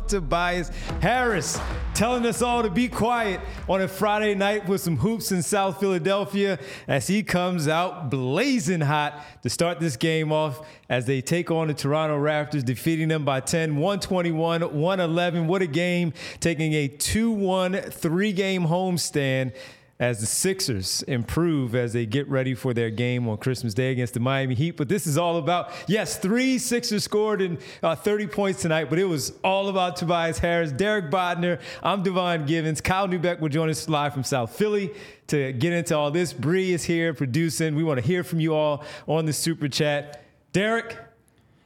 Tobias Harris telling us all to be quiet on a Friday night with some hoops in South Philadelphia as he comes out blazing hot to start this game off as they take on the Toronto Raptors, defeating them by 10, 121, 111. What a game, taking a 2 1 three game homestand as the Sixers improve as they get ready for their game on Christmas Day against the Miami Heat. But this is all about, yes, three Sixers scored in uh, 30 points tonight, but it was all about Tobias Harris, Derek Bodner. I'm Devon Givens. Kyle Neubeck will join us live from South Philly to get into all this. Bree is here producing. We want to hear from you all on the super chat. Derek,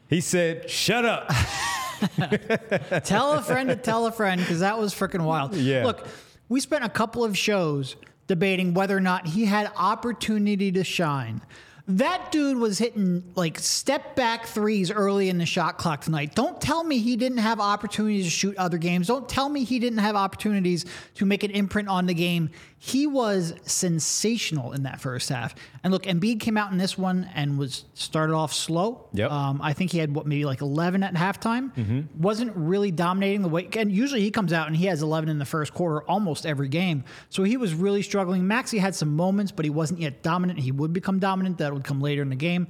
he said, shut up. tell a friend to tell a friend because that was freaking wild. Yeah. Look, we spent a couple of shows debating whether or not he had opportunity to shine. That dude was hitting like step back threes early in the shot clock tonight. Don't tell me he didn't have opportunities to shoot other games. Don't tell me he didn't have opportunities to make an imprint on the game. He was sensational in that first half. And look, Embiid came out in this one and was started off slow. Yep. Um, I think he had what maybe like 11 at halftime. Mm-hmm. Wasn't really dominating the way. And usually he comes out and he has 11 in the first quarter almost every game. So he was really struggling. Maxey had some moments, but he wasn't yet dominant. He would become dominant. That would come later in the game.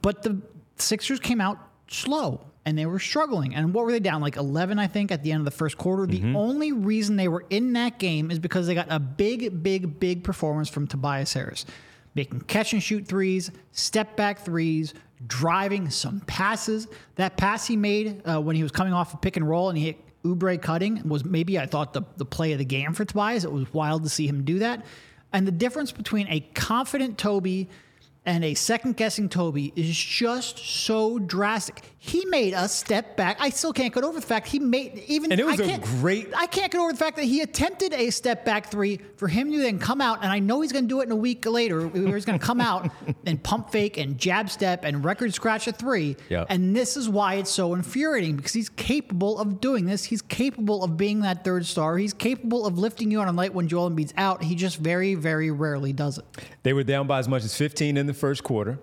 But the Sixers came out slow and they were struggling. And what were they down? Like 11, I think, at the end of the first quarter. The only reason they were in that game is because they got a big, big, big performance from Tobias Harris. Making catch and shoot threes, step back threes, driving some passes. That pass he made uh, when he was coming off a pick and roll and he hit Oubre cutting was maybe, I thought, the, the play of the game for Tobias. It was wild to see him do that. And the difference between a confident Toby and a second guessing Toby is just so drastic. He made a step back. I still can't get over the fact he made even. And it was I a great- I can't get over the fact that he attempted a step back three for him to then come out, and I know he's going to do it in a week later. Where he's going to come out and pump fake and jab step and record scratch a three. Yep. And this is why it's so infuriating because he's capable of doing this. He's capable of being that third star. He's capable of lifting you on a night when Joel Embiid's out. He just very, very rarely does it. They were down by as much as 15 in the first quarter.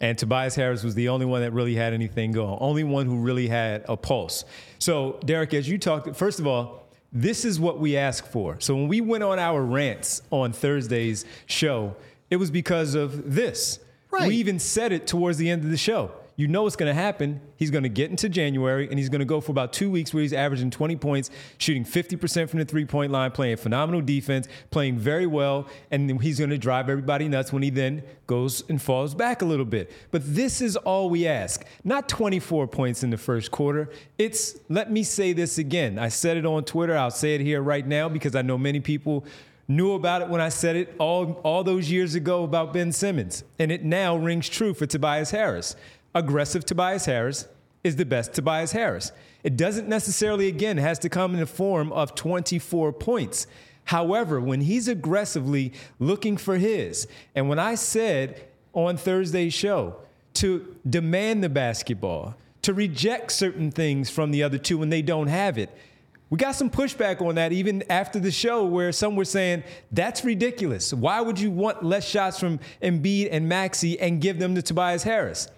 And Tobias Harris was the only one that really had anything going, only one who really had a pulse. So, Derek, as you talked, first of all, this is what we ask for. So, when we went on our rants on Thursday's show, it was because of this. Right. We even said it towards the end of the show. You know what's going to happen. He's going to get into January and he's going to go for about two weeks where he's averaging 20 points, shooting 50% from the three point line, playing phenomenal defense, playing very well, and he's going to drive everybody nuts when he then goes and falls back a little bit. But this is all we ask. Not 24 points in the first quarter. It's, let me say this again. I said it on Twitter. I'll say it here right now because I know many people knew about it when I said it all, all those years ago about Ben Simmons. And it now rings true for Tobias Harris. Aggressive Tobias Harris is the best Tobias Harris. It doesn't necessarily, again, has to come in the form of 24 points. However, when he's aggressively looking for his, and when I said on Thursday's show to demand the basketball, to reject certain things from the other two when they don't have it, we got some pushback on that even after the show where some were saying, that's ridiculous. Why would you want less shots from Embiid and Maxey and give them to Tobias Harris?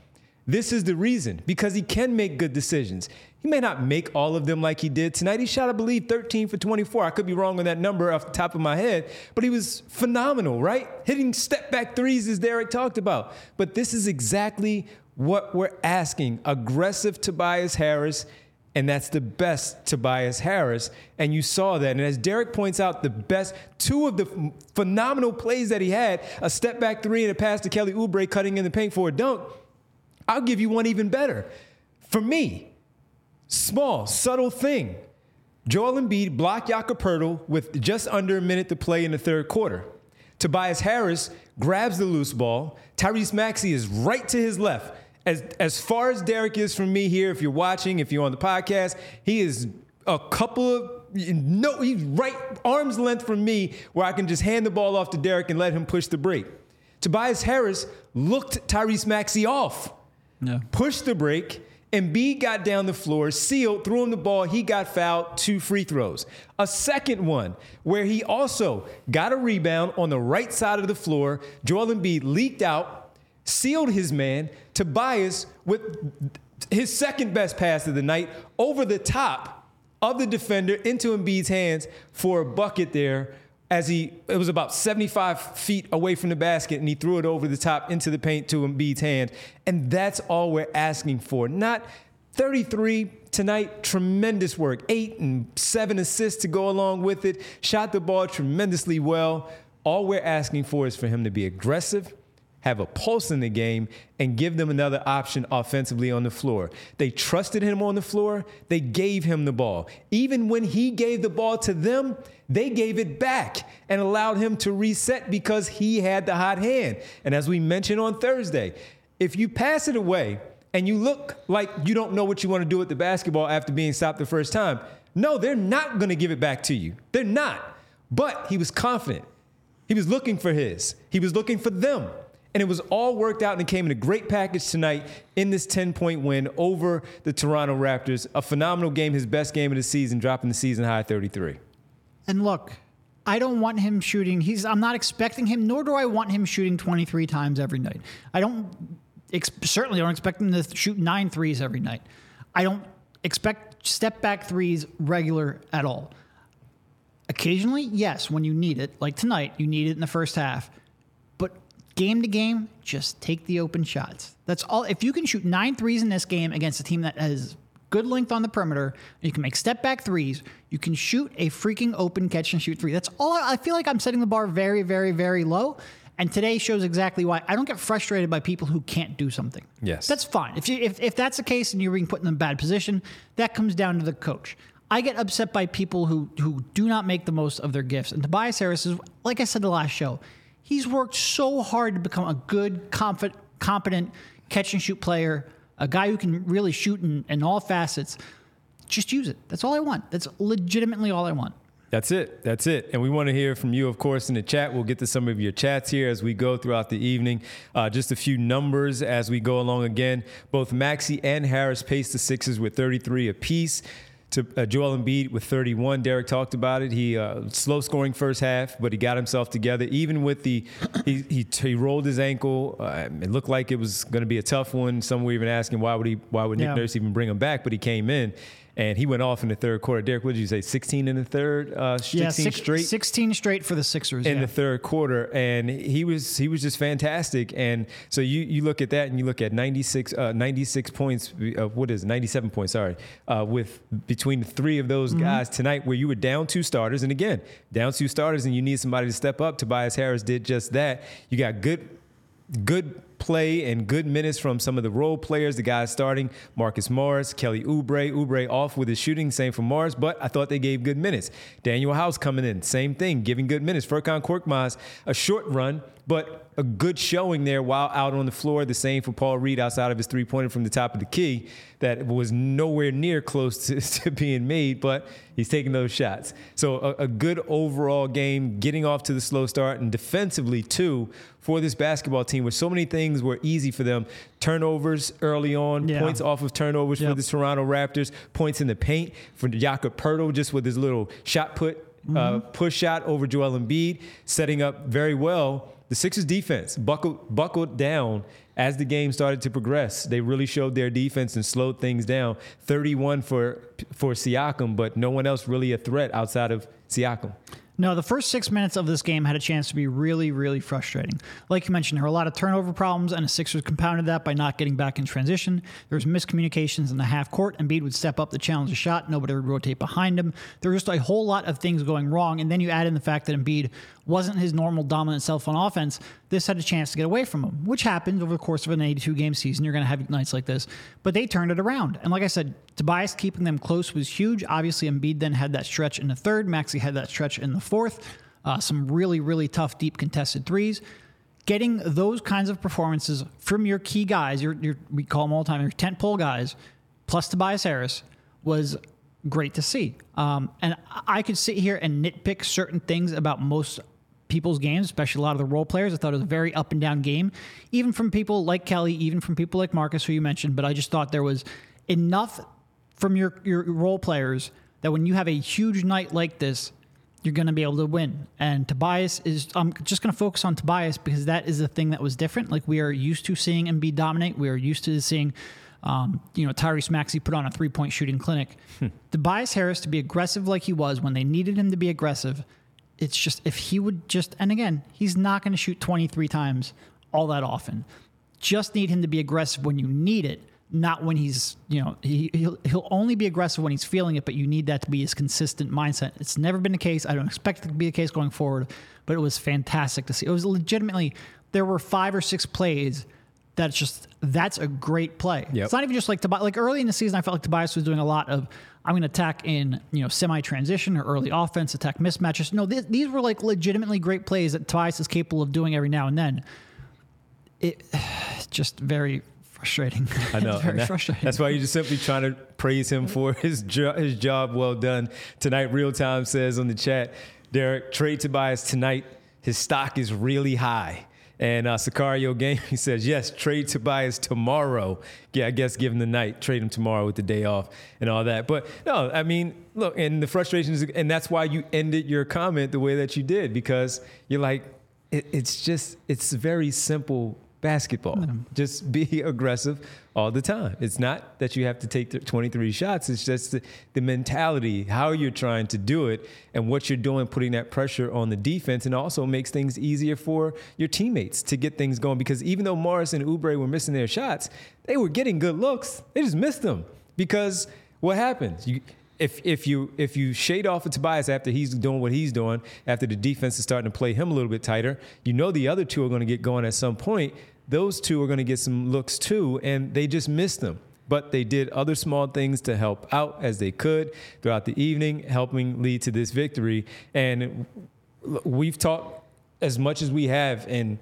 This is the reason because he can make good decisions. He may not make all of them like he did tonight. He shot, I believe, 13 for 24. I could be wrong on that number off the top of my head, but he was phenomenal, right? Hitting step back threes, as Derek talked about. But this is exactly what we're asking aggressive Tobias Harris and that's the best Tobias Harris. And you saw that. And as Derek points out, the best two of the phenomenal plays that he had a step back three and a pass to Kelly Oubre cutting in the paint for a dunk. I'll give you one even better. For me, small, subtle thing. Joel Embiid blocked Jakob Poeltl with just under a minute to play in the third quarter. Tobias Harris grabs the loose ball. Tyrese Maxey is right to his left as as far as Derek is from me here, if you're watching, if you're on the podcast, he is a couple of no, he's right arm's length from me where I can just hand the ball off to Derek and let him push the break. Tobias Harris looked Tyrese Maxey off, yeah. pushed the break, B got down the floor, sealed, threw him the ball. He got fouled, two free throws. A second one where he also got a rebound on the right side of the floor. Joel Embiid leaked out, sealed his man, Tobias, with his second best pass of the night over the top of the defender into Embiid's hands for a bucket there as he it was about 75 feet away from the basket and he threw it over the top into the paint to Embiid's hand. And that's all we're asking for. Not 33 tonight, tremendous work. Eight and seven assists to go along with it. Shot the ball tremendously well. All we're asking for is for him to be aggressive have a pulse in the game, and give them another option offensively on the floor. They trusted him on the floor, they gave him the ball. Even when he gave the ball to them, they gave it back and allowed him to reset because he had the hot hand. And as we mentioned on Thursday, if you pass it away and you look like you don't know what you want to do with the basketball after being stopped the first time, no, they're not going to give it back to you. They're not. But he was confident. He was looking for his, he was looking for them. And it was all worked out and it came in a great package tonight in this 10 point win over the Toronto Raptors. A phenomenal game, his best game of the season, dropping the season high 33. And look, I don't want him shooting. He's I'm not expecting him, nor do I want him shooting 23 times every night. I don't ex- certainly don't expect him to shoot nine threes every night. I don't expect step back threes regular at all. Occasionally, yes, when you need it, like tonight, you need it in the first half game to game, just take the open shots. That's all. If you can shoot nine threes in this game against a team that has good length on the perimeter, you can make step back threes, you can shoot a freaking open catch and shoot three. That's all. I feel like I'm setting the bar very, very, very low. And today shows exactly why I don't get frustrated by people who can't do something. Yes. That's fine. If, you, if, if that's the case and you're being put in a bad position, that comes down to the coach. I get upset by people who, who do not make the most of their gifts. And Tobias Harris is, like I said the last show, He's worked so hard to become a good, confident, competent catch and shoot player, a guy who can really shoot in, in all facets. Just use it. That's all I want. That's legitimately all I want. That's it. That's it. And we want to hear from you, of course, in the chat. We'll get to some of your chats here as we go throughout the evening. Uh, just a few numbers as we go along again. Both Maxey and Harris paced the sixes with 33 apiece to uh, Joel Embiid with 31. Derek talked about it. He uh, slow scoring first half, but he got himself together. Even with the he he, he rolled his ankle. Uh, it looked like it was going to be a tough one. Some were even asking why would he why would Nick yeah. Nurse even bring him back? But he came in and he went off in the third quarter. Derek, what did you say? 16 in the third, uh, 16 yeah, six, straight, 16 straight for the Sixers in yeah. the third quarter, and he was he was just fantastic. And so you you look at that and you look at 96 uh, 96 points. Uh, what is it, 97 points? Sorry, uh, with between three of those mm-hmm. guys tonight, where you were down two starters, and again down two starters, and you need somebody to step up. Tobias Harris did just that. You got good good play and good minutes from some of the role players, the guys starting Marcus Morris, Kelly Oubre. Oubre off with his shooting, same for Morris, but I thought they gave good minutes. Danuel House coming in, same thing, giving good minutes. Furkan Korkmaz, a short run, but a good showing there while out on the floor. The same for Paul Reed outside of his three pointer from the top of the key that was nowhere near close to, to being made, but he's taking those shots. So a, a, good overall game, getting off to the slow start, and defensively too for this basketball team, where so many things were easy for them. Turnovers early on, yeah. points off of turnovers yep. for the Toronto Raptors, points in the paint for Jakob Poeltl just with his little shot put. Uh, mm-hmm. Uh, push shot over Joel Embiid, setting up very well the Sixers defense buckled, buckled down as the game started to progress. They really showed their defense and slowed things down. 31 for for Siakam, but no one else really a threat outside of Siakam. No, the first six minutes of this game had a chance to be really, really frustrating. Like you mentioned, there were a lot of turnover problems, and the Sixers compounded that by not getting back in transition. There was miscommunications in the half court. Embiid would step up to challenge a shot. Nobody would rotate behind him. There was just a whole lot of things going wrong. And then you add in the fact that Embiid wasn't his normal dominant self on offense. This had a chance to get away from him, which happens over the course of an 82 game season. You're going to have nights like this. But they turned it around. And like I said, Tobias keeping them close was huge. Obviously, Embiid then had that stretch in the third. Maxey had that stretch in the fourth. Uh, some really, really tough, deep contested threes. Getting those kinds of performances from your key guys, your, your we call them all the time, your tent pole guys, plus Tobias Harris, was great to see. Um, and I could sit here and nitpick certain things about most people's games, especially a lot of the role players. I thought it was a very up and down game, even from people like Kelly, even from people like Marcus, who you mentioned. But I just thought there was enough from your, your role players that when you have a huge night like this, you're going to be able to win. And Tobias is, I'm just going to focus on Tobias because that is the thing that was different. Like we are used to seeing Embiid dominate. We are used to seeing, um, you know, Tyrese Maxey put on a three point shooting clinic. Hmm. Tobias Harris to be aggressive like he was when they needed him to be aggressive it's just if he would just and again he's not going to shoot 23 times all that often just need him to be aggressive when you need it not when he's you know he, he'll, he'll only be aggressive when he's feeling it but you need that to be his consistent mindset it's never been the case i don't expect it to be the case going forward but it was fantastic to see it was legitimately there were five or six plays that's just that's a great play. Yep. It's not even just like Tobias. Like early in the season, I felt like Tobias was doing a lot of I'm going to attack in you know semi transition or early offense, attack mismatches. No, th- these were like legitimately great plays that Tobias is capable of doing every now and then. It just very frustrating. I know. very that, frustrating. That's why you're just simply trying to praise him for his jo- his job well done tonight. Real time says on the chat, Derek trade Tobias tonight. His stock is really high. And uh, Sicario Gaming says, yes, trade Tobias tomorrow. Yeah, I guess give him the night, trade him tomorrow with the day off and all that. But no, I mean, look, and the frustration is, and that's why you ended your comment the way that you did, because you're like, it, it's just, it's very simple basketball. Mm-hmm. Just be aggressive all the time. It's not that you have to take 23 shots, it's just the, the, mentality, how you're trying to do it, and what you're doing, putting that pressure on the defense, and also makes things easier for your teammates to get things going. Because even though Morris and Oubre were missing their shots, they were getting good looks. They just missed them because what happens? You, if if you if you shade off of Tobias after he's doing what he's doing, after the defense is starting to play him a little bit tighter, you know the other two are going to get going at some point those two are going to get some looks too, and they just missed them. But they did other small things to help out as they could throughout the evening, helping lead to this victory. And we've talked as much as we have and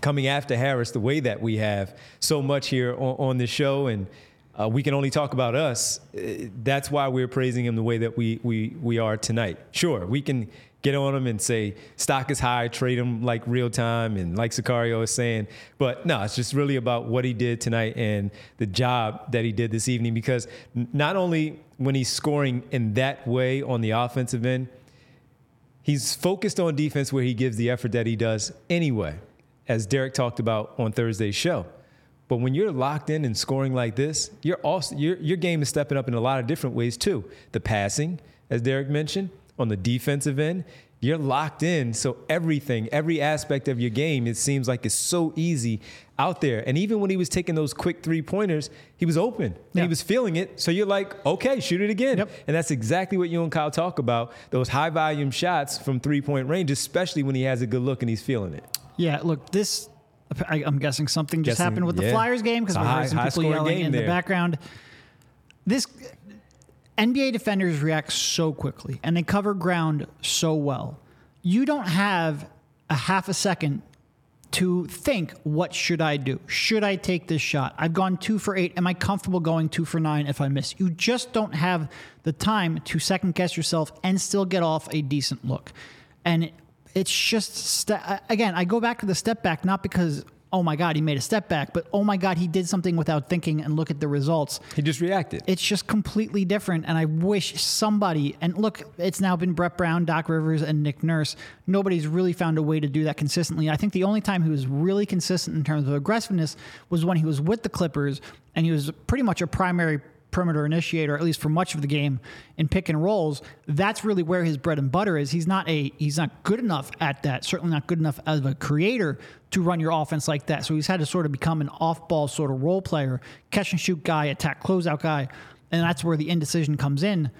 coming after Harris the way that we have so much here on, on the show and uh, we can only talk about us. Uh, that's why we're praising him the way that we we we are tonight. Sure, we can get on him and say stock is high, trade him like real time, and like Sicario is saying. But no, it's just really about what he did tonight and the job that he did this evening. Because not only when he's scoring in that way on the offensive end, he's focused on defense where he gives the effort that he does anyway, as Derek talked about on Thursday's show. But when you're locked in and scoring like this, also, your, your game is stepping up in a lot of different ways too. The passing, as Derek mentioned, on the defensive end, you're locked in. So everything, every aspect of your game, it seems like it's so easy out there. And even when he was taking those quick three pointers, he was open. Yeah. He was feeling it. So you're like, okay, shoot it again. Yep. And that's exactly what you and Kyle talk about those high volume shots from three point range, especially when he has a good look and he's feeling it. Yeah, look, this I, am guessing something just Guessing, happened with the yeah. Flyers game because we heard some people yelling in the background. This NBA defenders react so quickly and they cover ground so well. You don't have a half a second to think, what should I do? Should I take this shot? I've gone two for eight. Am I comfortable going two for nine if I miss? You just don't have the time to second guess yourself and still get off a decent look. And it's just, st- again, I go back to the step back, not because, oh my God, he made a step back, but oh my God, he did something without thinking and look at the results He just reacted. it's just completely different. And I wish somebody, and look, it's now been Brett Brown, Doc Rivers, and Nick Nurse. Nobody's really found a way to do that consistently. I think the only time he was really consistent in terms of aggressiveness was when he was with the Clippers, and he was pretty much a primary perimeter initiator, at least for much of the game in pick and rolls. That's really where his bread and butter is. He's not a he's not good enough at that. Certainly not good enough as a creator to run your offense like that. So he's had to sort of become an off-ball sort of role player, catch and shoot guy, attack closeout guy, and that's where the indecision comes in.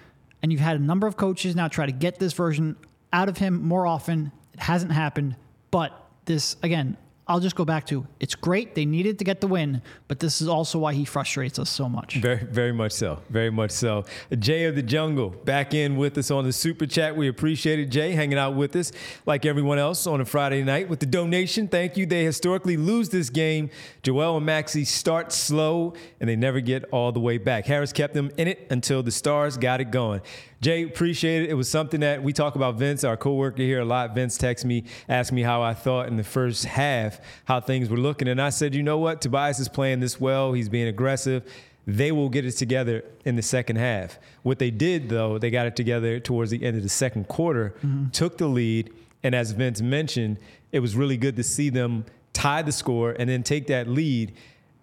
And you've had a number of coaches now try to get this version out of him more often. It hasn't happened, but this again. I'll just go back to it's great. They needed to get the win, but this is also why he frustrates us so much. Very, very much so. Very much so. Jay of the Jungle back in with us on the super chat. We appreciate it, Jay, hanging out with us like everyone else on a Friday night with the donation. Thank you. They historically lose this game. Joel and Maxey start slow and they never get all the way back. Harris kept them in it until the stars got it going. Jay, appreciate it. It was something that we talk about Vince, our coworker here a lot. Vince texted me, asked me how I thought in the first half, how things were looking. And I said, you know what? Tobias is playing this well. He's being aggressive. They will get it together in the second half. What they did, though, they got it together towards the end of the second quarter, took the lead. And as Vince mentioned, it was really good to see them tie the score and then take that lead.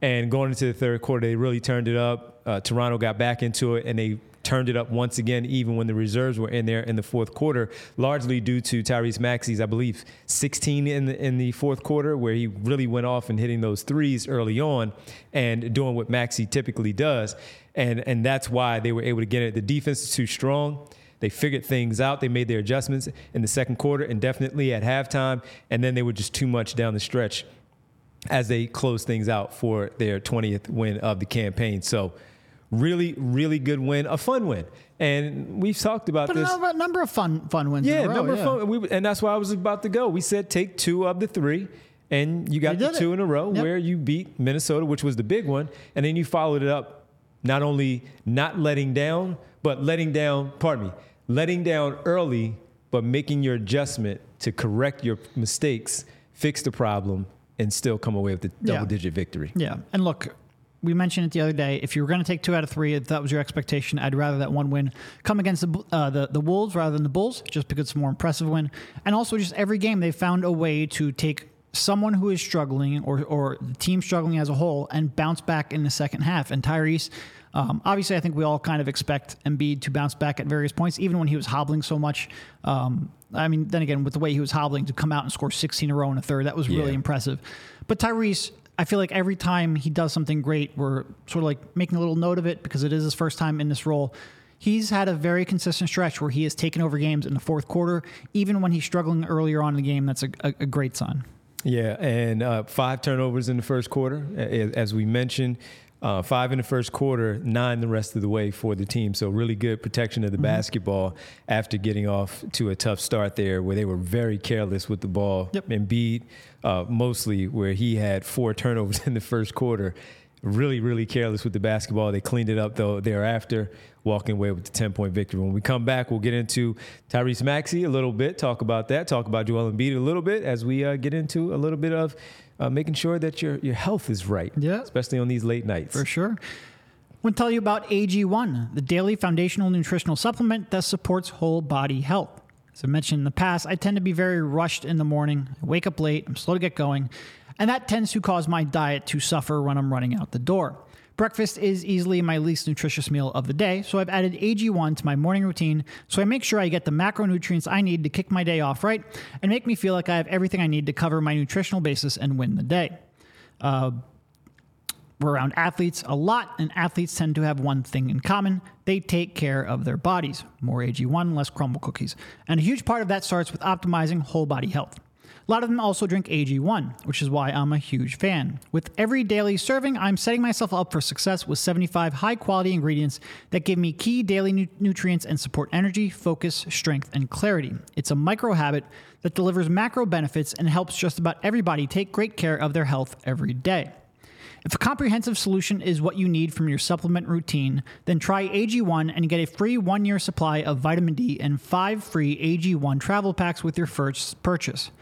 And going into the third quarter, they really turned it up. Uh, Toronto got back into it and they turned it up once again, even when the reserves were in there in the fourth quarter, largely due to Tyrese Maxey's, I believe, 16 in the in the fourth quarter, where he really went off and hitting those threes early on and doing what Maxey typically does. And and that's why they were able to get it. The defense is too strong. They figured things out. They made their adjustments in the second quarter and definitely at halftime. And then they were just too much down the stretch as they close things out for their 20th win of the campaign. So, really, really good win, a fun win. And we've talked about But this. a number of fun fun wins. in Yeah, row, number yeah. of fun. We, and that's why I was about to go. We said take two of the three, and you got You the two it. in a row Yep. where you beat Minnesota, which was the big one, and then you followed it up, not only not letting down, but letting down. Pardon me, letting down early, but making your adjustment to correct your mistakes, fix the problem, and still come away with Yeah. double-digit victory. Yeah, and look, we mentioned it the other day. If you were going to take two out of three, if that was your expectation, I'd rather that one win come against the uh, the, the Wolves rather than the Bulls, just because it's a more impressive win. And also, just every game they found a way to take someone who is struggling or or the team struggling as a whole and bounce back in the second half. And Tyrese. Um, obviously, I think we all kind of expect Embiid to bounce back at various points, even when he was hobbling so much. Um, I mean, then again, with the way he was hobbling to come out and score 16 in a row in a third, that was really Yeah. impressive. But Tyrese, I feel like every time he does something great, we're sort of like making a little note of it because it is his first time in this role. He's had a very consistent stretch where he has taken over games in the fourth quarter, even when he's struggling earlier on in the game. That's a, a, a great sign. Yeah, and uh, five turnovers in the first quarter, as we mentioned. Uh, five in the first quarter, nine the rest of the way for the team. So really good protection of the basketball after getting off to a tough start there, where they were very careless with the ball. Yep. Embiid, uh, mostly where he had four turnovers in the first quarter. Really, really careless with the basketball. They cleaned it up though thereafter, walking away with the 10 point victory. When we come back, we'll get into Tyrese Maxey a little bit, talk about that, talk about Joel Embiid a little bit as we uh, get into a little bit of uh, making sure that your, your health is right, Yeah. especially on these late nights. For sure. I want to tell you about AG1, the daily foundational nutritional supplement that supports whole body health. As I mentioned in the past, I tend to be very rushed in the morning. I wake up late, I'm slow to get going, and that tends to cause my diet to suffer when I'm running out the door. Breakfast is easily my least nutritious meal of the day, so I've added AG1 to my morning routine so I make sure I get the macronutrients I need to kick my day off right and make me feel like I have everything I need to cover my nutritional basis and win the day. Uh, we're around athletes a lot, and athletes tend to have one thing in common they take care of their bodies. More AG1, less Crumbl cookies. And a huge part of that starts with optimizing whole body health. A lot of them also drink AG1, which is why I'm a huge fan. With every daily serving, I'm setting myself up for success with 75 high quality ingredients that give me key daily nu- nutrients and support energy, focus, strength, and clarity. It's a micro habit that delivers macro benefits and helps just about everybody take great care of their health every day. If a comprehensive solution is what you need from your supplement routine, then try AG1 and get a free one year supply of vitamin D and five free AG1 travel packs with your first purchase.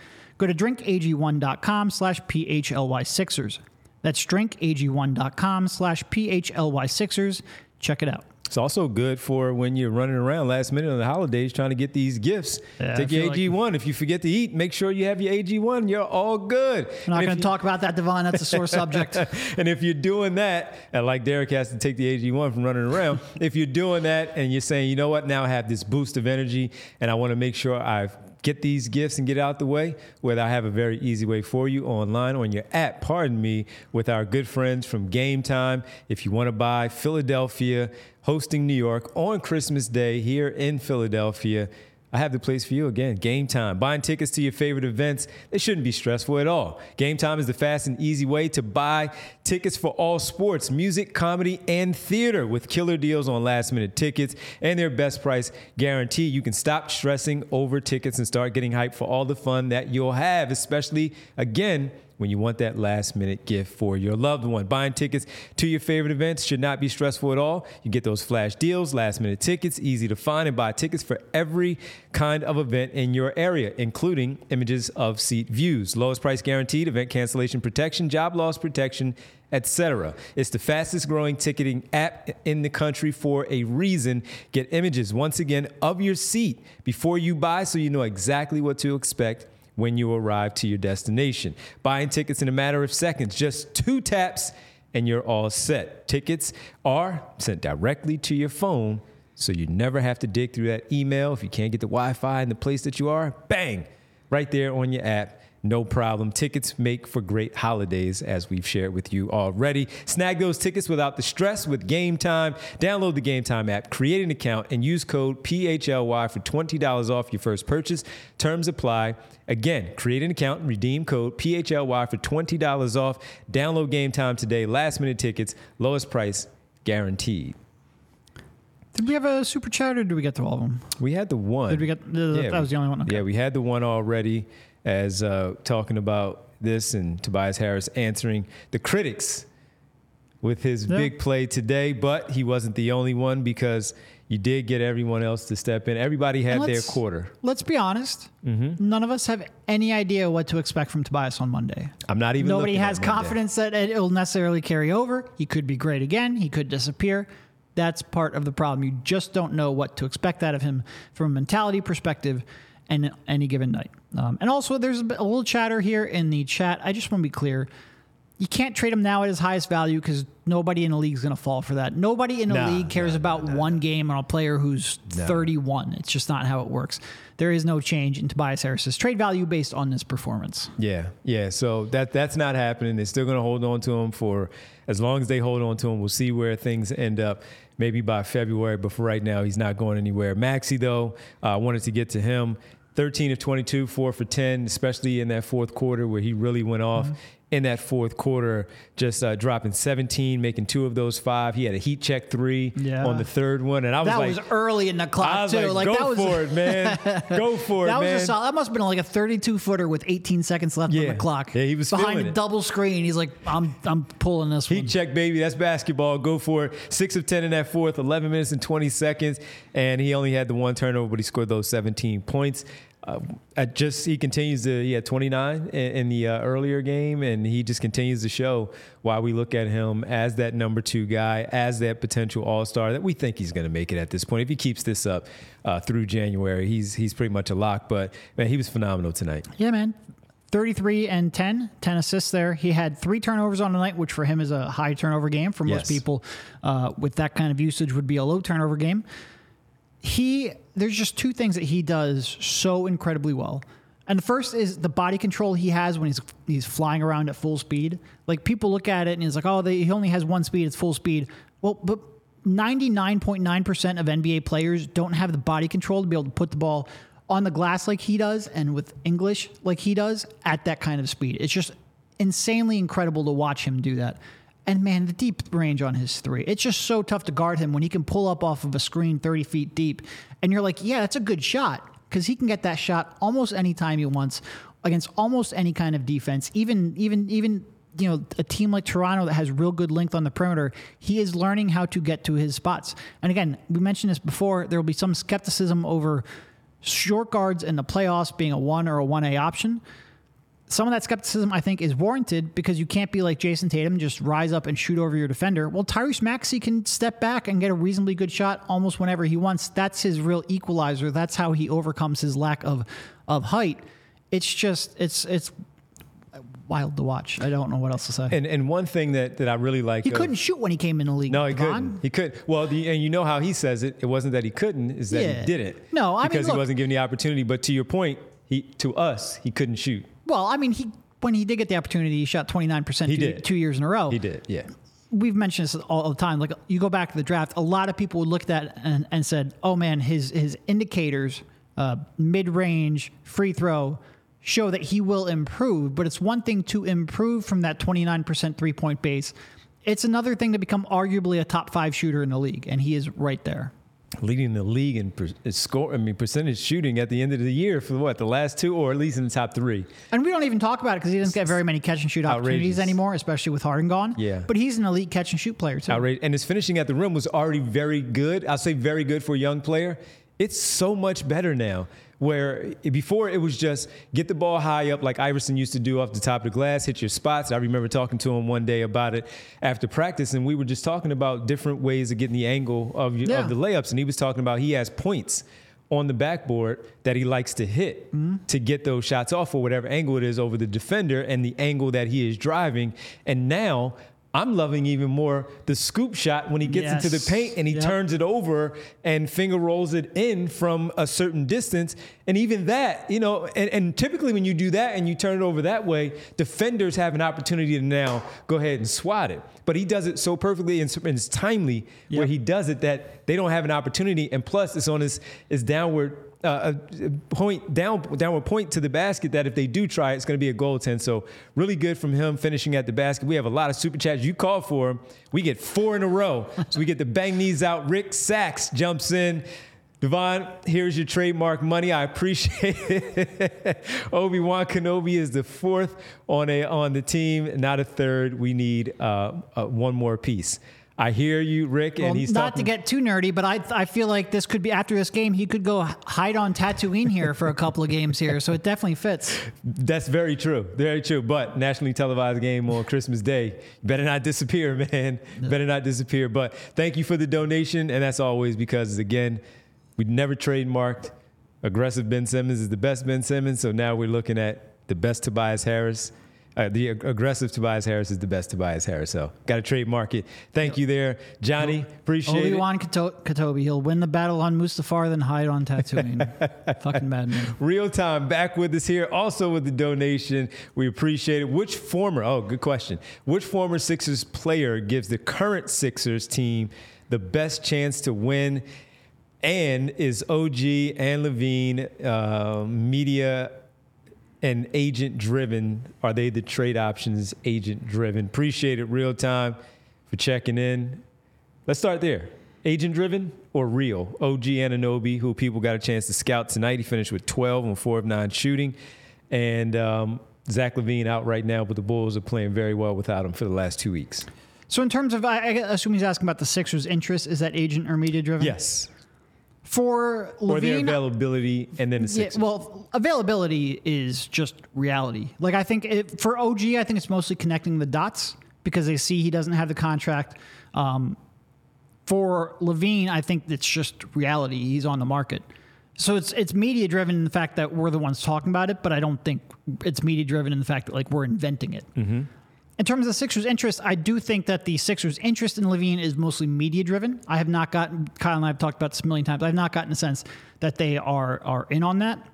Go to drinkag1.com slash PHLY6ers. That's drinkag1.com slash PHLY6ers. Check it out. It's also good for when you're running around last minute on the holidays trying to get these gifts. Yeah, Take your AG1. If you forget to eat, make sure you have your AG1. You're all good. I'm not going to you- talk about that, Devon. That's a sore subject. and if you're doing that, and like Derek has to take the AG1 from running around, if you're doing that and you're saying, you know what, now I have this boost of energy and I want to make sure I get these gifts and get out the way, whether I have a very easy way for you online on your app, pardon me, with our good friends from Game Time. If you want to buy Philadelphia hosting New York on Christmas Day here in Philadelphia, I have the place for you again. Game Time. Buying tickets to your favorite events, they shouldn't be stressful at all. Game Time is the fast and easy way to buy tickets for all sports, music, comedy, and theater with killer deals on last minute tickets and their best price guarantee. You can stop stressing over tickets and start getting hyped for all the fun that you'll have, especially again when you want that last minute gift for your loved one. Buying tickets to your favorite events should not be stressful at all. You get those flash deals, last minute tickets, easy to find and buy tickets for every kind of event in your area, including images of seat views, lowest price guaranteed, event cancellation protection, job loss protection, etc. It's the fastest growing ticketing app in the country for a reason. Get images once again of your seat before you buy so you know exactly what to expect when you arrive to your destination. Buying tickets in a matter of seconds, just two taps, and you're all set. Tickets are sent directly to your phone, so you never have to dig through that email. If you can't get the Wi Fi in the place that you are, bang, right there on your app. No problem. Tickets make for great holidays, as we've shared with you already. Snag those tickets without the stress with Game Time. Download the Game Time app, create an account, and use code PHLY for $20 off your first purchase. Terms apply. Again, create an account and redeem code PHLY for $20 off. Download Game Time today. Last minute tickets, lowest price guaranteed. Did we have a super chat or did we get to all of them? We had the one. Did we get- The, yeah, that was the only one? Okay. Yeah, we had the one already as uh, talking about this and Tobias Harris answering the critics with his Yeah. big play today, but he wasn't the only one because you did get everyone else to step in. Everybody had their quarter. Let's be honest. Mm-hmm. None of us have any idea what to expect from Tobias on Monday. I'm not even Nobody has confidence that it will necessarily carry over. He could be great again. He could disappear. That's part of the problem. You just don't know what to expect out of him from a mentality perspective and any given night. Um, and also, there's a, bit- a little chatter here in the chat. I just want to be clear. You can't trade him now at his highest value because nobody in the league is going to fall for that. Nobody in the No, league cares about one game on a player who's 31. It's just not how it works. There is no change in Tobias Harris's trade value based on this performance. Yeah, yeah. So that that's not happening. They're still going to hold on to him for as long as they hold on to him. We'll see where things end up. Maybe by February, but for right now, he's not going anywhere. Maxey though, I wanted to get to him. 13 of 22, four for 10, especially in that fourth quarter where he really went off. Mm-hmm. In that fourth quarter, just uh, dropping 17, making two of those five. He had a heat check three Yeah. on the third one, and I was like, That like, was early in the clock too. like, Like, go that was for it, man, go for it, that man. was a solid. That must have been like a 32 footer with 18 seconds left on the clock. Yeah, he was behind a double screen. He's like, I'm I'm pulling this Heat one. check, baby. That's basketball. Go for it. Six of 10 in that fourth, 11 minutes and 20 seconds. And he only had the one turnover, but he scored those 17 points. Uh, just he continues to yeah 29 in, in the uh, earlier game, and he just continues to show why we look at him as that number two guy, as that potential All Star that we think he's going to make it at this point. If he keeps this up uh, through January, he's he's pretty much a lock. But man, he was phenomenal tonight. Yeah, man. 33 and 10, 10 assists there. He had three turnovers on the night, which for him is a high turnover game. For most Yes. people, uh, with that kind of usage, would be a low turnover game. He, there's just two things that he does so incredibly well. And the first is the body control he has when he's he's flying around at full speed. Like people look at it and he's like, oh, they, he only has one speed, it's full speed. Well, but 99.9% of NBA players don't have the body control to be able to put the ball on the glass like he does and with English like he does at that kind of speed. It's just insanely incredible to watch him do that. And man, the deep range on his three. It's just so tough to guard him when he can pull up off of a screen 30 feet deep. And you're like, yeah, that's a good shot because he can get that shot almost any time he wants against almost any kind of defense. Even, even, even, you know, a team like Toronto that has real good length on the perimeter, he is learning how to get to his spots. And again, we mentioned this before, there will be some skepticism over short guards in the playoffs being a one or a 1A option some of that skepticism I think is warranted because you can't be like Jayson Tatum, just rise up and shoot over your defender. Well, Tyrese Maxey can step back and get a reasonably good shot almost whenever he wants. That's his real equalizer. That's how he overcomes his lack of of height. It's just it's it's wild to watch. I don't know what else to say. And and one thing that, that I really like he couldn't shoot when he came in the league. No, he couldn't. He could. Well, the, and you know how he says it. It wasn't that he couldn't. Is that Yeah. he didn't. No, I mean, because look- he wasn't given the opportunity. But to your point, he to us he couldn't shoot. Well, I mean, he when he did get the opportunity, he shot 29% He two, did. two years in a row. He did. Yeah. we've mentioned this all the time. Like you go back to the draft, a lot of people would look at that and, and said, "Oh man, his his indicators, uh, mid range, free throw, show that he will improve." But it's one thing to improve from that twenty nine percent three point base. It's another thing to become arguably a top five shooter in the league, and he is right there. Leading the league in per, score. I mean, percentage shooting at the end of the year for what the last two, or at least in the top three. And we don't even talk about it because he doesn't get very many catch and shoot opportunities Outrageous. anymore, especially with Harden gone. Yeah. But he's an elite catch and shoot player too. Outrageous. And his finishing at the rim was already very good. I'll say very good for a young player. It's so much better now. Where before it was just get the ball high up like Iverson used to do off the top of the glass, hit your spots. I remember talking to him one day about it after practice, and we were just talking about different ways of getting the angle of, Yeah. of the layups. And he was talking about he has points on the backboard that he likes to hit mm-hmm. to get those shots off or whatever angle it is over the defender and the angle that he is driving. And now I'm loving even more the scoop shot when he gets into the paint and he Yep. turns it over and finger rolls it in from a certain distance. And even that, you know, and, and typically when you do that and you turn it over that way, defenders have an opportunity to now go ahead and swat it. But he does it so perfectly and, and it's timely where he does it that they don't have an opportunity. And plus, it's on his, his downward uh, a point down downward point to the basket that if they do try, it's going to be a goal goaltend. So really good from him finishing at the basket. We have a lot of super chats. You called for him. We get four in a row. so we get the bang knees out. Rick Sachs jumps in. Devon, here's your trademark money. I appreciate it. Obi Wan Kenobi is the fourth on a on the team, not a third. We need uh, uh, one more piece. I hear you, Rick, Well, and he's not talking. to get too nerdy, but I I feel like this could be after this game. He could go hide on Tatooine here for a couple of games here, so it definitely fits. That's very true. Very true. But nationally televised game on Christmas Day. Better not disappear, man. Better not disappear. But thank you for the donation. And that's always because, again, we've never trademarked aggressive Ben Simmons is the best Ben Simmons. So now we're looking at the best Tobias Harris. Uh, the aggressive Tobias Harris is the best Tobias Harris. So got to trademark it. Thank you there, Johnny. Appreciate Obi it. Wan Katobi, he'll win the battle on Mustafar, then hide on Tatooine. Fucking madman. Real time back with us here, also with the donation. We appreciate it. Which former, oh, good question. Which former Sixers player gives the current Sixers team the best chance to win? And is OG and LaVine uh, media and agent driven? Are they the trade options agent driven? Appreciate it, real time, for checking in. Let's start there. Agent driven or real? OG Anunoby, who people got a chance to scout tonight. He finished with 12 on 4 of 9 shooting. And um, Zach LaVine out right now, but the Bulls are playing very well without him for the last two weeks. So, in terms of, I, I assume he's asking about the Sixers' interest. Is that agent or media driven? Yes. For Or their LaVine, availability and then the Yeah, well, availability is just reality. Like I think it, for OG, I think it's mostly connecting the dots because they see he doesn't have the contract. Um, for LaVine, I think it's just reality. He's on the market. So it's it's media driven in the fact that we're the ones talking about it, but I don't think it's media driven in the fact that like we're inventing it. In terms of the Sixers' interest, I do think that the Sixers' interest in LaVine is mostly media driven. I have not gotten Kyle and I have talked about this a million times. I have not gotten a sense that they are are in on that.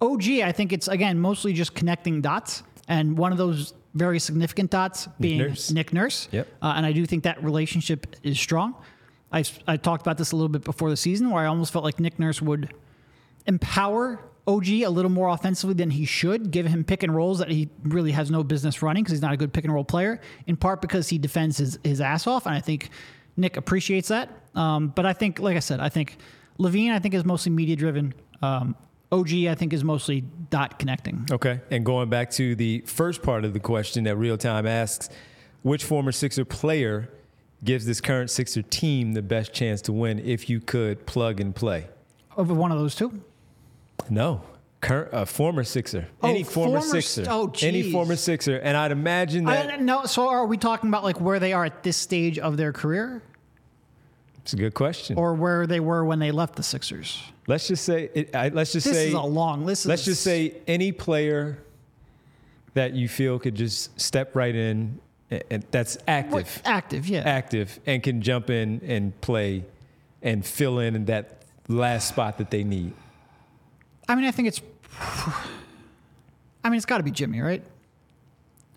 OG, I think it's again mostly just connecting dots, and one of those very significant dots being Nurse. Nick Nurse. Yep. Uh, and I do think that relationship is strong. I, I talked about this a little bit before the season, where I almost felt like Nick Nurse would empower OG a little more offensively than he should, give him pick and rolls that he really has no business running because he's not a good pick and roll player, in part because he defends his, his ass off. And I think Nick appreciates that. Um, but I think, like I said, I think LaVine, I think, is mostly media driven. Um, OG, I think, is mostly dot connecting. Okay. And going back to the first part of the question that Real Time asks, which former Sixer player gives this current Sixer team the best chance to win if you could plug and play? Over one of those two? No. Current, uh, former Sixer. Oh, Any former, former- Sixer. oh, geez. Any former Sixer. And I'd imagine that. I, no, so are we talking about like where they are at this stage of their career it's a good question. or where they were when they left the Sixers? let's just say, it, I, let's just This say, is a long list. let's just say any player that you feel could just step right in and, and that's active. active, yeah. active and can jump in and play and fill in that last spot that they need. I mean, I think it's. I mean, it's got to be Jimmy, right?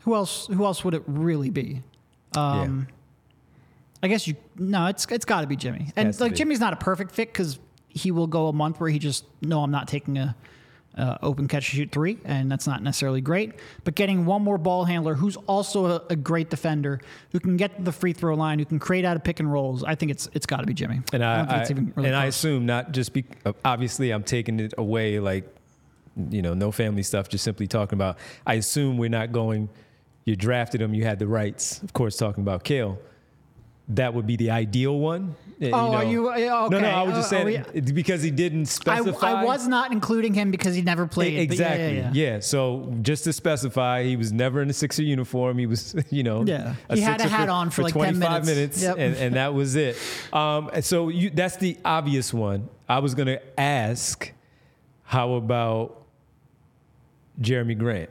Who else? Who else would it really be? Um, I guess you. No, it's it's got to be Jimmy. And Has to like be. Jimmy's not a perfect fit because he will go a month where he just no, I'm not taking a. Uh, open catch and shoot three, and that's not necessarily great. But getting one more ball handler who's also a, a great defender, who can get to the free throw line, who can create out of pick and rolls, I think it's it's got to be Jimmy. And I, I- even really and I assume not just be obviously I'm taking it away like you know no family stuff just simply talking about I assume we're not going you drafted him you had the rights of course talking about Kale that would be the ideal one Uh, Oh, are you- uh, no no. I was just Uh, saying it's because he didn't I, specify I was not including him because he never played. but yeah, Exactly. yeah, Yeah, yeah. So just to specify, he was never in a Sixer uniform. He was, you know, Yeah. He had a hat on for like 10 25 minutes. Yep. and, and that was it. Um, so you, that's the obvious one. I was going to ask, how about Jerami Grant?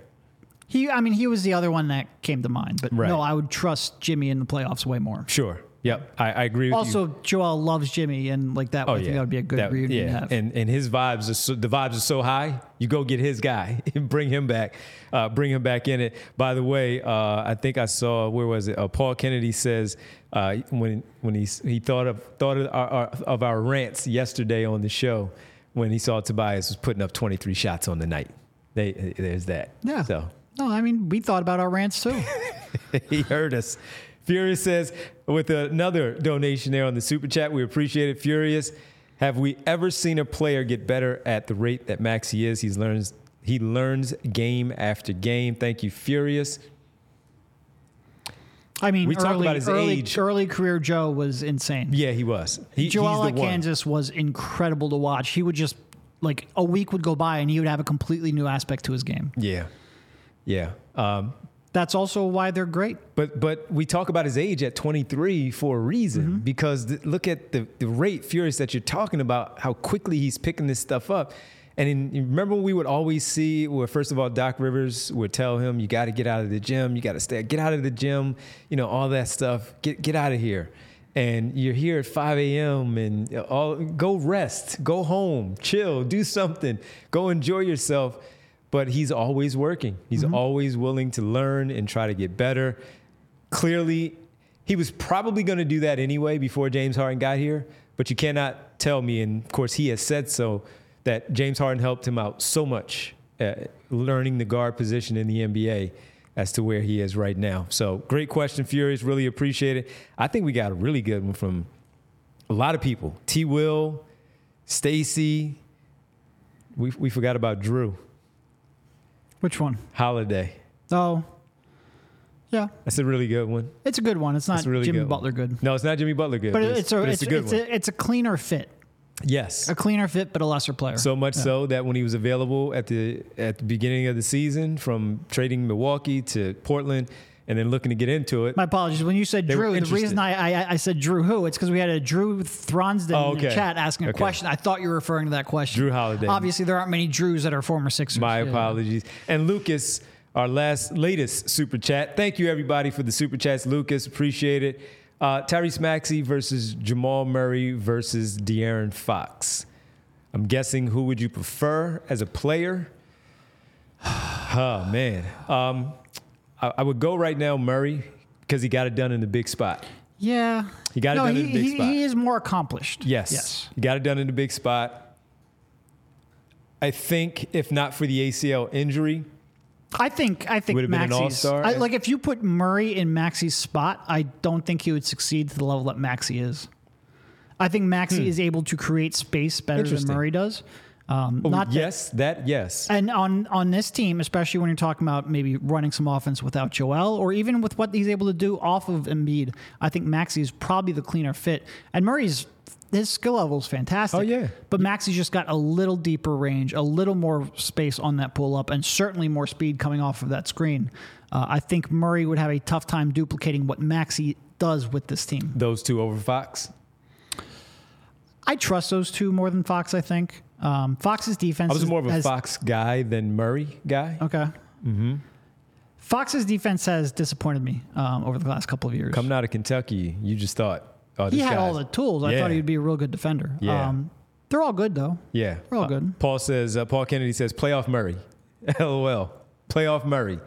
He, I mean, he was the other one that came to mind. But Right. no, I would trust Jimmy in the playoffs way more. Sure. Yep. I, I agree with you. Also, Joel loves Jimmy, and like that, I think that would be a good Oh, That- reunion yeah. to have. And and his vibes are so, the vibes are so high. You go get his guy, and bring him back, uh, bring him back in it. By the way, uh, I think I saw where was it? Uh, Paul Kennedy says uh, when when he he thought of thought of our, our, of our rants yesterday on the show when he saw Tobias was putting up 23 shots on the night. They, there's that. yeah. So No, I mean, we thought about our rants too. he heard us. Furious says, with another donation there on the super chat, we appreciate it. Furious, have we ever seen a player get better at the rate that Maxey is? He's learns he learns game after game. Thank you, Furious. I mean, We early, talked about his early, age. early career Joe was insane. Yeah, he was. He, Joel at. Kansas was incredible to watch. He would just like a week would go by and he would have a completely new aspect to his game. Yeah, yeah. Um, That's also why they're great. But but we talk about his age at 23 for a reason Mm-hmm. because th- look at the, the rate, Furious, that you're talking about, how quickly he's picking this stuff up. And in, remember we would always see where first of all Doc Rivers would tell him you got to get out of the gym, you got to stay, get out of the gym, you know all that stuff, get get out of here. And you're here at 5 a.m. and all go rest, go home, chill, do something, go enjoy yourself but he's always working. He's mm-hmm. always willing to learn and try to get better. Clearly, he was probably going to do that anyway before James Harden got here, but you cannot tell me, and of course he has said so, that James Harden helped him out so much learning the guard position in the NBA as to where he is right now. So, great question, Furious. Really appreciate it. I think we got a really good one from a lot of people. T. Will, Stacy. We, we forgot about Drew. Which one? Holiday. Oh, yeah, That's a really good one. it's a good one. It's not That's a really Jimmy good one. Butler good, No, it's not Jimmy Butler good. but it's, a but it's, a good it's, one. a, it's a cleaner fit, yes. a cleaner fit, but a lesser player. So much so that when he was available at the at the beginning of the season, from trading Milwaukee to Portland, and then looking to get into it. My apologies. When you said They Drew, the reason I, I I said Drew who, it's because we had a Drew Thronsden Oh, in the okay. chat asking a Okay. question. I thought you were referring to that question. Jrue Holiday. Obviously, there aren't many Drews that are former Sixers. My Yeah. apologies. And Lucas, our last latest super chat. Thank you everybody for the super chats. Lucas, appreciate it. Uh, Tyrese Maxey versus Jamal Murray versus De'Aaron Fox. I'm guessing who would you prefer as a player? oh man, um, I, I would go right now Murray because he got it done in the big spot. Yeah, He got it done he, in the big he, spot. he is more accomplished. Yes. yes. He got it done in the big spot. I think if not for the ACL injury, I think I think Would've been an all-star. I, like if you put Murray in Maxey's spot, I don't think he would succeed to the level that Maxey is. I think Maxey is able to create space better than Hmm. Murray does. Um, oh, not that- yes, that yes. and on on this team, especially when you're talking about maybe running some offense without Joel, or even with what he's able to do off of Embiid, I think Maxey is probably the cleaner fit. And Murray's his skill level is fantastic. Oh, yeah. but Maxey's just got a little deeper range, a little more space on that pull up, and certainly more speed coming off of that screen. Uh, I think Murray would have a tough time duplicating what Maxey does with this team. Those two over Fox. I trust those two more than Fox. I think um, Fox's defense. I was more of a has- Fox guy than Murray guy. Okay. Mm-hmm. Fox's defense has disappointed me um, over the last couple of years. Coming out of Kentucky, you just thought, oh, he had all the tools. I Yeah. thought he'd be a real good defender. Yeah. Um, they're all good though. Yeah, We're all good. Paul says, uh, Paul Kennedy says, playoff Murray. LOL. Playoff Murray.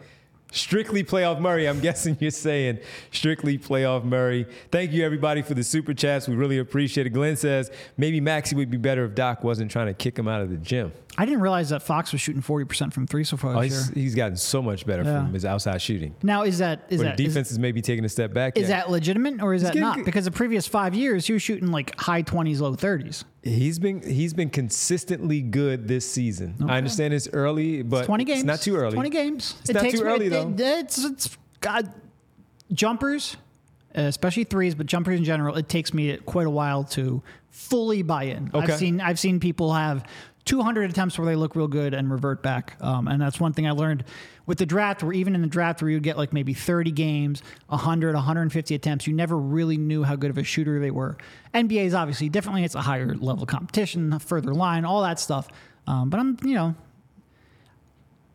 Strictly playoff Murray. I'm guessing you're saying strictly playoff Murray. Thank you, everybody, for the super chats. We really appreciate it. Glenn says maybe Maxey would be better if Doc wasn't trying to kick him out of the gym. I didn't realize that Fox was shooting forty percent from three so far Oh, he's, year. he's gotten so much better Yeah. from his outside shooting. Now is that is that the is- defense is maybe taking a step back. is yeah. that legitimate or is that getting not? Because the previous five years he was shooting like high twenties, low thirties. He's been he's been consistently good this season. I understand it's early, but Twenty games. It's not too early. Twenty games. It's not too early, it- though. it- it's it's God jumpers, uh, especially threes, but jumpers in general. It takes me quite a while to fully buy in. Okay. I've seen I've seen people have 200 attempts where they look real good and revert back, um, and that's one thing I learned with the draft. Where even in the draft, where you would get like maybe 30 games, 100, 150 attempts, you never really knew how good of a shooter they were. NBA is obviously differently. It's a higher level competition, a further line, all that stuff. Um, but I'm you know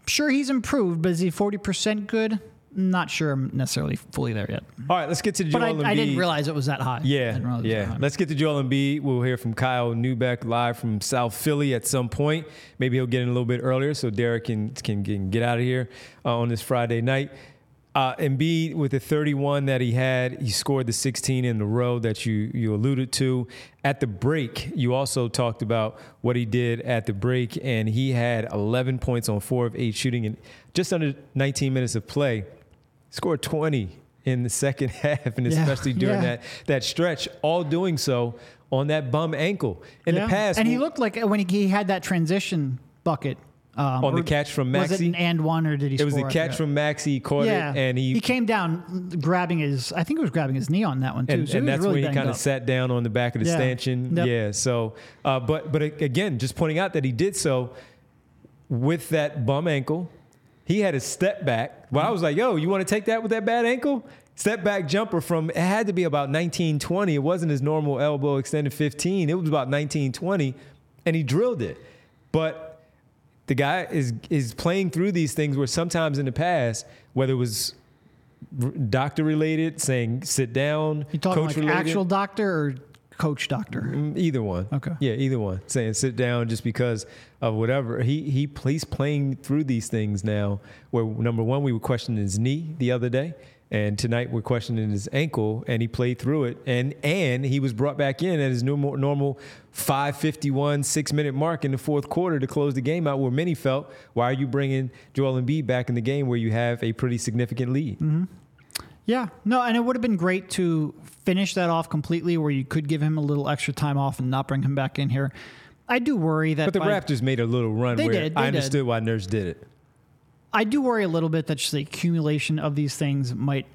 sure he's improved, but is he 40% good? Not sure I'm necessarily fully there yet. All right, let's get to But Joel I, I didn't realize it was that high. Yeah, didn't realize it was that yeah. high. Let's get to Joel Embiid. We'll hear from Kyle Neubeck live from South Philly at some point. Maybe he'll get in a little bit earlier so Derek can can, can get out of here uh, on this Friday night. Uh, Embiid with the 31 that he had, he scored the 16 in the row that you you alluded to. At the break, you also talked about what he did at the break, and he had 11 points on four of eight shooting in just under 19 minutes of play. Scored 20 in the second half, and Yeah, especially during yeah. that that stretch, all doing so on that bum ankle. In Yeah. the past, and he looked like when he, he had that transition bucket. Um, On the catch from Maxey, Was it an and one or did he it was a catch from Maxey. He caught yeah, it, and he, he came down grabbing his. I think it was grabbing his knee on that one too. and, so and that's really when he kind of sat down on the back of the stanchion. Yep. Yeah. So, uh, but but again, just pointing out that he did so with that bum ankle. He had a step back. Well, I was like, "Yo, you want to take that with that bad ankle?" Step back jumper from it had to be about 1920. It wasn't his normal elbow extended 15. It was about 1920, and he drilled it. But the guy is is playing through these things where sometimes in the past, whether it was doctor related, saying sit down, You talking coach like related, actual doctor or coach doctor? Mm, either one. Okay. Yeah, either one. Saying sit down just because of whatever. He he he's playing through these things now. Where number one, we were questioning his knee the other day. And tonight we're questioning his ankle, and he played through it, and and he was brought back in at his normal normal 5:51 six minute mark in the fourth quarter to close the game out. Where many felt, why are you bringing Joel Embiid back in the game where you have a pretty significant lead? Mm-hmm. Yeah, no, and it would have been great to finish that off completely, where you could give him a little extra time off and not bring him back in here. I do worry that But the by- Raptors made a little run They where did, they I did. understood why Nurse did it. I do worry a little bit that just the accumulation of these things might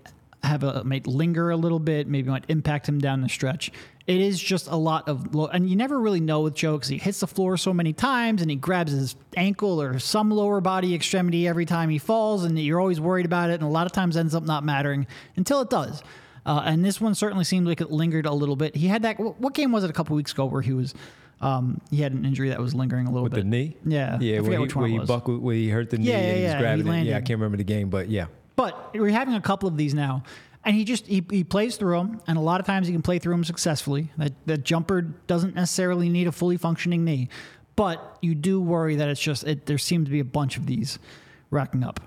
have a might linger a little bit, maybe might impact him down the stretch. It is just a lot of, low, and you never really know with Joe because he hits the floor so many times and he grabs his ankle or some lower body extremity every time he falls, and you're always worried about it. And a lot of times ends up not mattering until it does. Uh, and this one certainly seemed like it lingered a little bit. He had that. What game was it a couple weeks ago where he was? Um, he had an injury that was lingering a little with bit. With the knee. Yeah, yeah. Where he, which one where he buckled, where he hurt the knee Yeah, and yeah, was yeah, grabbing he it. Yeah, I can't remember the game, but yeah. But we're having a couple of these now, and he just he, he plays through them, and a lot of times he can play through them successfully. That that jumper doesn't necessarily need a fully functioning knee, but you do worry that it's just it, there seem to be a bunch of these racking up.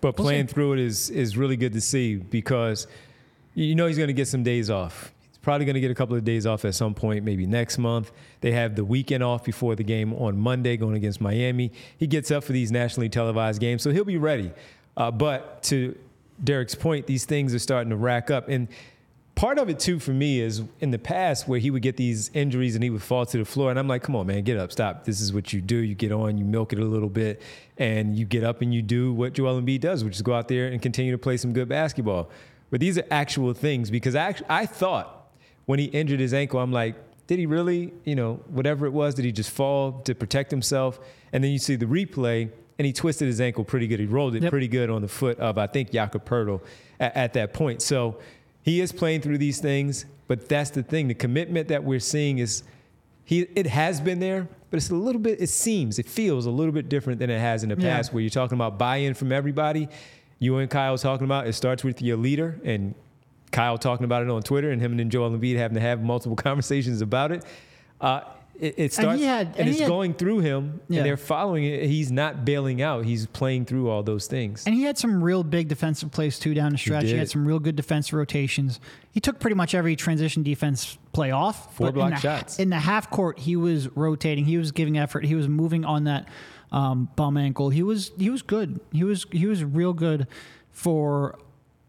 But We'll playing see. through it is is really good to see because you know he's going to get some days off. He's Probably going to get a couple of days off at some point, maybe next month. They have the weekend off before the game on Monday going against Miami. He gets up for these nationally televised games, so he'll be ready. Uh, but to Derek's point, these things are starting to rack up. And part of it too for me is in the past where he would get these injuries and he would fall to the floor and I'm like, come on, man, get up, stop. This is what you do. You get on, you milk it a little bit, and you get up and you do what Joel Embiid does, which is go out there and continue to play some good basketball. But these are actual things because I, I thought when he injured his ankle, I'm like, did he really, you know, whatever it was, did he just fall to protect himself? And then you see the replay and he twisted his ankle pretty good. He rolled it yep. pretty good on the foot of, I think, Jakob Poeltl at, at that point. So he is playing through these things, but that's the thing. The commitment that we're seeing is he it has been there, but it's a little bit, it seems, it feels a little bit different than it has in the yeah. past, where you're talking about buy-in from everybody. You and Kyle talking about it starts with your leader and Kyle talking about it on Twitter and him and Joel Embiid having to have multiple conversations about it. Uh, it, it, starts and, had, and, and it's had, going through him yeah. and they're following it. He's not bailing out. He's playing through all those things. And he had some real big defensive plays too down the stretch. He, he had some real good defensive rotations. He took pretty much every transition defense play off. Four block in the, shots. In the half court, he was rotating. He was giving effort. He was moving on that um, bum ankle. He was he was good. He was he was real good for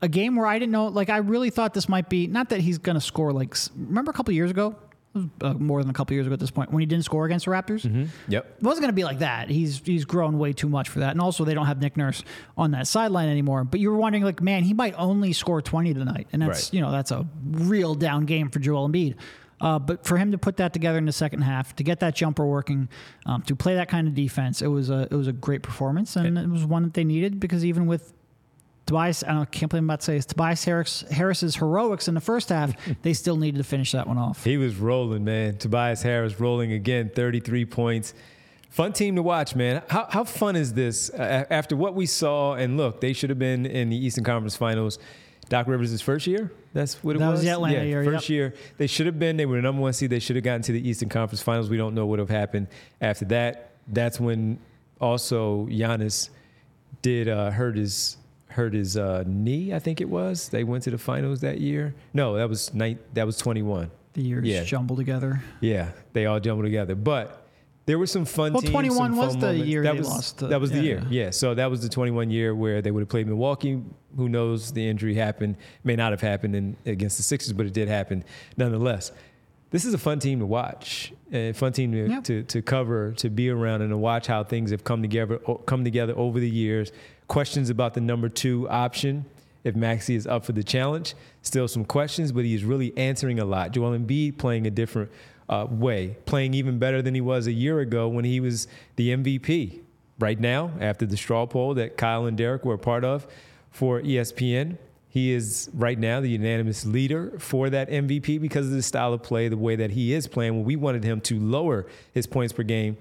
a game where I didn't know. Like I really thought this might be not that he's going to score. Like remember a couple years ago, uh, more than a couple years ago at this point when he didn't score against the Raptors. Mm-hmm. Yep, it wasn't going to be like that. He's he's grown way too much for that, and also they don't have Nick Nurse on that sideline anymore. But you were wondering, like, man, he might only score twenty tonight, and that's right. you know that's a real down game for Joel Embiid. Uh, but for him to put that together in the second half, to get that jumper working, um, to play that kind of defense, it was a it was a great performance, and it was one that they needed because even with Tobias, I, don't, can't believe I'm about to say this. Tobias Harris, Harris's heroics in the first half, they still needed to finish that one off. He was rolling, man. Tobias Harris rolling again, 33 points. Fun team to watch, man. How, how fun is this? Uh, after what we saw, and look, they should have been in the Eastern Conference Finals. Doc Rivers' first year. That's what it that was. was the Atlanta yeah, year. First yep. year. They should have been. They were the number one seed. They should have gotten to the Eastern Conference Finals. We don't know what would have happened after that. That's when also Giannis did uh, hurt his hurt his uh, knee. I think it was. They went to the finals that year. No, that was. That was 21. The years yeah. jumbled together. Yeah, they all jumbled together. But there were some fun. Well, teams, 21 was the moments. year that they was, lost. that was the yeah. year. Yeah. So that was the 21 year where they would have played Milwaukee. Who knows? The injury happened. May not have happened in, against the Sixers, but it did happen nonetheless. This is a fun team to watch, a fun team to, yep. to, to cover, to be around, and to watch how things have come together come together over the years questions about the number two option if Maxey is up for the challenge. Still some questions, but he's really answering a lot. Joel Embiid playing a different uh, way, playing even better than he was a year ago when he was the MVP. Right now, after the straw poll that Kyle and Derek were a part of for ESPN, he is right now the unanimous leader for that MVP because of the style of play, the way that he is playing. When we wanted him to lower his points per game,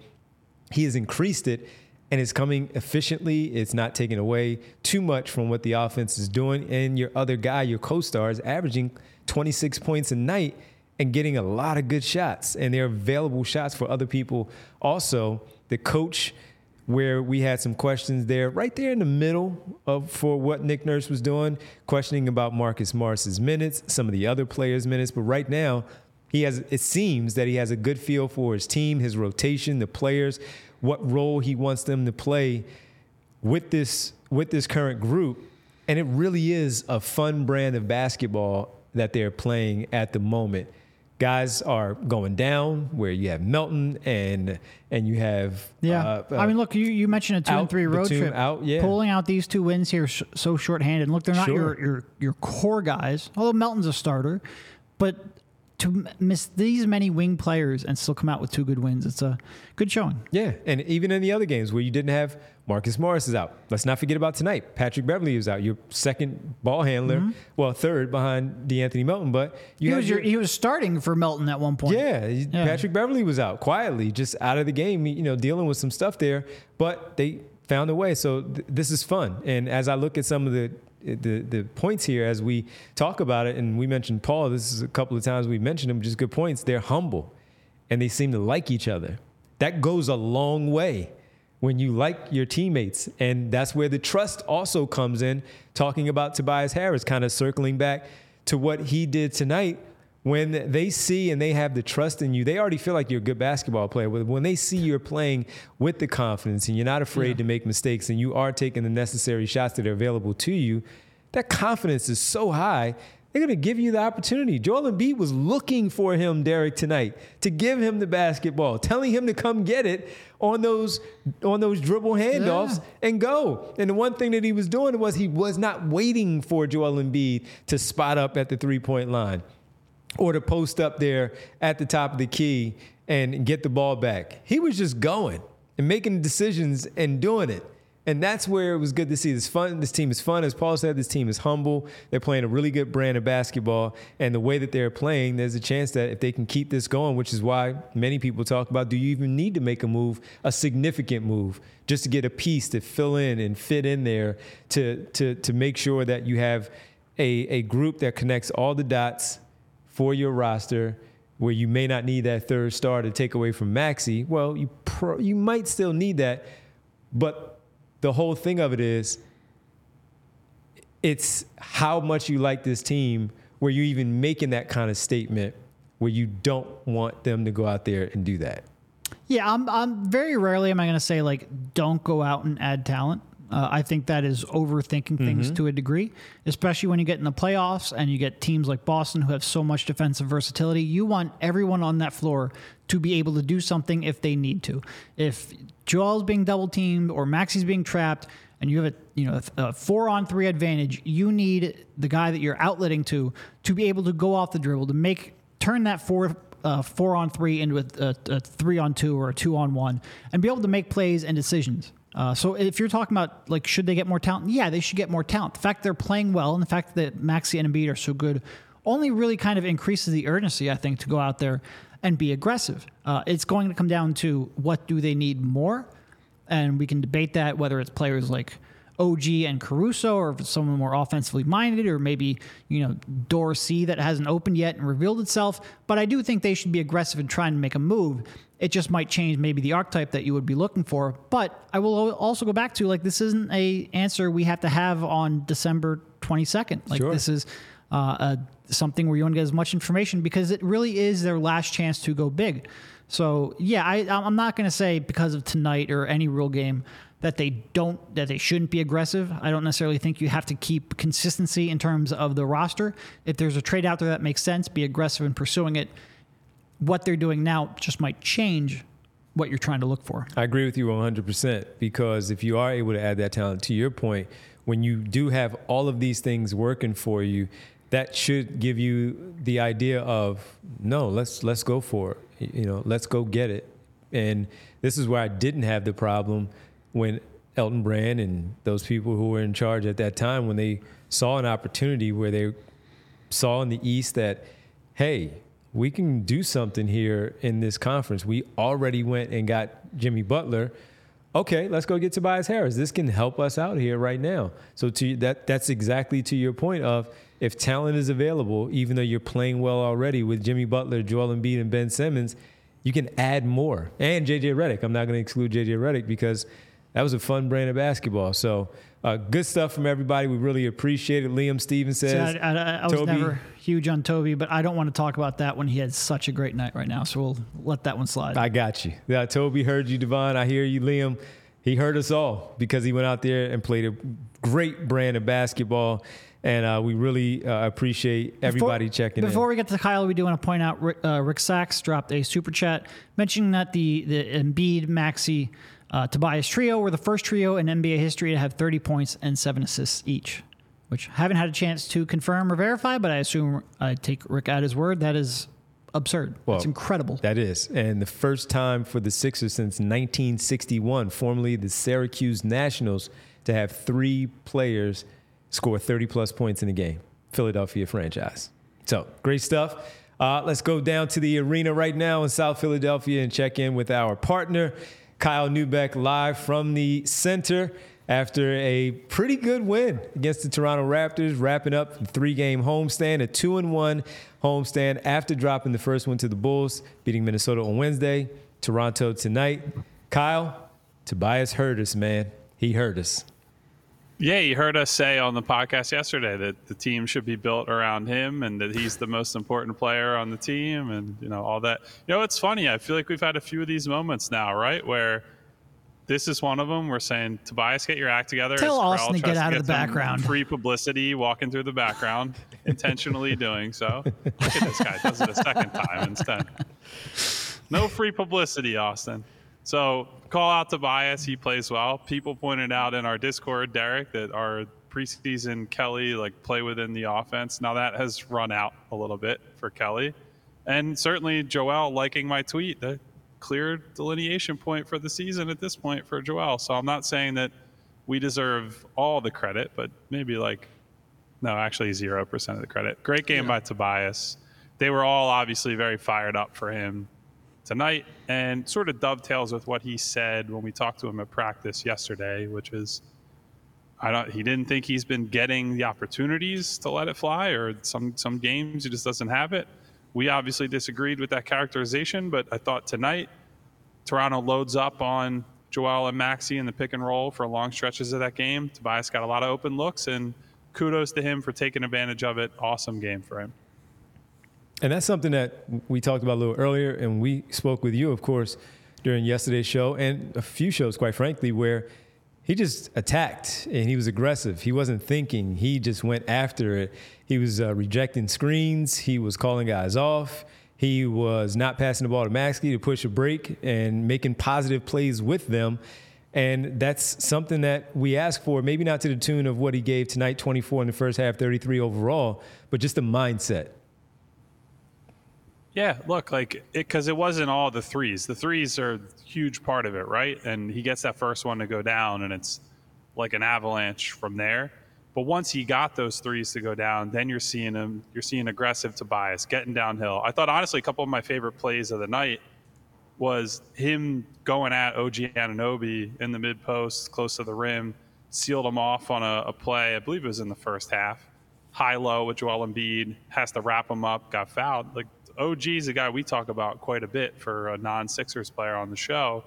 he has increased it and it's coming efficiently. It's not taking away too much from what the offense is doing. And your other guy, your co-star, is averaging 26 points a night and getting a lot of good shots. And they're available shots for other people. Also, the coach, where we had some questions there, right there in the middle of for what Nick Nurse was doing, questioning about Marcus Morris's minutes, some of the other players' minutes. But right now, he has it seems that he has a good feel for his team, his rotation, the players what role he wants them to play with this with this current group. And it really is a fun brand of basketball that they're playing at the moment. Guys are going down where you have Melton and and you have yeah. Uh, I mean, look, you, you mentioned a two and three road trip. Out, yeah. Pulling out these two wins here so shorthanded. Look, they're not sure. your, your your core guys. Although Melton's a starter, but to miss these many wing players and still come out with two good wins, it's a good showing. Yeah, and even in the other games where you didn't have Marcus Morris is out. Let's not forget about tonight. Patrick Beverley is out. Your second ball handler, mm-hmm. well, third behind De'Anthony Melton, but you he was your, he was starting for Melton at one point. Yeah, yeah, Patrick Beverley was out quietly, just out of the game. You know, dealing with some stuff there, but they found a way. So th- this is fun. And as I look at some of the the the points here as we talk about it, and we mentioned Paul. This is a couple of times we mentioned him, just good points. They're humble, and they seem to like each other. That goes a long way when you like your teammates, and that's where the trust also comes in. Talking about Tobias Harris, kind of circling back to what he did tonight when they see and they have the trust in you, they already feel like you're a good basketball player. But when they see you're playing with the confidence and you're not afraid yeah. to make mistakes and you are taking the necessary shots that are available to you, that confidence is so high. They're going to give you the opportunity. Joel Embiid was looking for him, Derek, tonight to give him the basketball, telling him to come get it on those on those dribble handoffs yeah. and go. And the one thing that he was doing was he was not waiting for Joel Embiid to spot up at the three point line or to post up there at the top of the key and get the ball back. He was just going and making decisions and doing it. And that's where it was good to see this fun. This team is fun. As Paul said, this team is humble. They're playing a really good brand of basketball. And the way that they're playing, there's a chance that if they can keep this going, which is why many people talk about do you even need to make a move, a significant move, just to get a piece to fill in and fit in there to, to, to make sure that you have a, a group that connects all the dots for your roster where you may not need that third star to take away from Maxey. well, you pro- you might still need that, but the whole thing of it is it's how much you like this team where you're even making that kind of statement where you don't want them to go out there and do that. Yeah, I'm, I'm very rarely am I going to say like don't go out and add talent. Uh, I think that is overthinking things mm-hmm. to a degree, especially when you get in the playoffs and you get teams like Boston who have so much defensive versatility. You want everyone on that floor to be able to do something if they need to. If Joel's being double teamed or Maxey's being trapped, and you have a you know a four on three advantage, you need the guy that you're outletting to to be able to go off the dribble to make turn that four uh, four on three into a, a, a, three on two or a two on one, and be able to make plays and decisions. Uh, so if you're talking about like should they get more talent? Yeah, they should get more talent. The fact they're playing well and the fact that Maxey and Embiid are so good only really kind of increases the urgency, I think, to go out there and be aggressive. Uh, it's going to come down to what do they need more, and we can debate that whether it's players like OG and Caruso, or if it's someone more offensively minded, or maybe you know Dorsey that hasn't opened yet and revealed itself. But I do think they should be aggressive in trying to make a move. It just might change maybe the archetype that you would be looking for. But I will also go back to like this isn't a answer we have to have on December 22nd. Like sure. this is uh, something where you want to get as much information because it really is their last chance to go big. So yeah, I, I'm not going to say because of tonight or any real game that they don't that they shouldn't be aggressive. I don't necessarily think you have to keep consistency in terms of the roster. If there's a trade out there that makes sense, be aggressive in pursuing it what they're doing now just might change what you're trying to look for. I agree with you 100% because if you are able to add that talent, to your point, when you do have all of these things working for you, that should give you the idea of no, let's let's go for it. You know, let's go get it. And this is where I didn't have the problem when Elton Brand and those people who were in charge at that time when they saw an opportunity where they saw in the East that, hey, we can do something here in this conference. We already went and got Jimmy Butler. Okay, let's go get Tobias Harris. This can help us out here right now. So to that that's exactly to your point of if talent is available, even though you're playing well already with Jimmy Butler, Joel Embiid, and Ben Simmons, you can add more. And JJ Redick. I'm not going to exclude JJ Redick because that was a fun brand of basketball. So uh, good stuff from everybody. We really appreciate it. Liam Stevens says. See, I, I, I was Toby, never huge on Toby, but I don't want to talk about that when he had such a great night right now. So we'll let that one slide. I got you. Yeah, Toby heard you, Devon. I hear you, Liam. He heard us all because he went out there and played a great brand of basketball. And uh, we really uh, appreciate everybody before, checking before in. Before we get to Kyle, we do want to point out Rick, uh, Rick Sachs dropped a super chat mentioning that the the Embiid Maxey uh, Tobias Trio were the first trio in NBA history to have 30 points and seven assists each, which I haven't had a chance to confirm or verify, but I assume I take Rick at his word. That is absurd. Well, That's incredible. That is. And the first time for the Sixers since 1961, formerly the Syracuse Nationals, to have three players score 30 plus points in a game. Philadelphia franchise. So great stuff. Uh, let's go down to the arena right now in South Philadelphia and check in with our partner. Kyle Neubeck live from the center after a pretty good win against the Toronto Raptors, wrapping up the three-game homestand, a two-and-one homestand after dropping the first one to the Bulls, beating Minnesota on Wednesday, Toronto tonight. Kyle, Tobias hurt us, man. He hurt us. Yeah, you heard us say on the podcast yesterday that the team should be built around him and that he's the most important player on the team and you know all that. You know, it's funny. I feel like we've had a few of these moments now, right, where this is one of them. We're saying Tobias, get your act together. Tell Austin to get out of the background. Free publicity, walking through the background, intentionally doing so. Look at this guy does it a second time instead. No free publicity, Austin. So call out Tobias. He plays well. People pointed out in our Discord, Derek, that our preseason Kelly like play within the offense. Now that has run out a little bit for Kelly, and certainly Joel liking my tweet. The clear delineation point for the season at this point for Joel. So I'm not saying that we deserve all the credit, but maybe like no, actually zero percent of the credit. Great game yeah. by Tobias. They were all obviously very fired up for him tonight and sort of dovetails with what he said when we talked to him at practice yesterday, which is I don't he didn't think he's been getting the opportunities to let it fly or some some games he just doesn't have it. We obviously disagreed with that characterization, but I thought tonight Toronto loads up on Joel and Maxey in the pick and roll for long stretches of that game. Tobias got a lot of open looks and kudos to him for taking advantage of it. Awesome game for him. And that's something that we talked about a little earlier, and we spoke with you, of course, during yesterday's show and a few shows, quite frankly, where he just attacked and he was aggressive. He wasn't thinking, he just went after it. He was uh, rejecting screens, he was calling guys off. He was not passing the ball to Maxey to push a break and making positive plays with them. And that's something that we ask for, maybe not to the tune of what he gave tonight 24 in the first half, 33 overall, but just the mindset. Yeah, look, like it because it wasn't all the threes. The threes are a huge part of it, right? And he gets that first one to go down, and it's like an avalanche from there. But once he got those threes to go down, then you're seeing him. You're seeing aggressive Tobias getting downhill. I thought honestly, a couple of my favorite plays of the night was him going at OG Anunoby in the mid post, close to the rim, sealed him off on a, a play. I believe it was in the first half. High low with Joel Embiid has to wrap him up, got fouled. Like OG is a guy we talk about quite a bit for a non Sixers player on the show.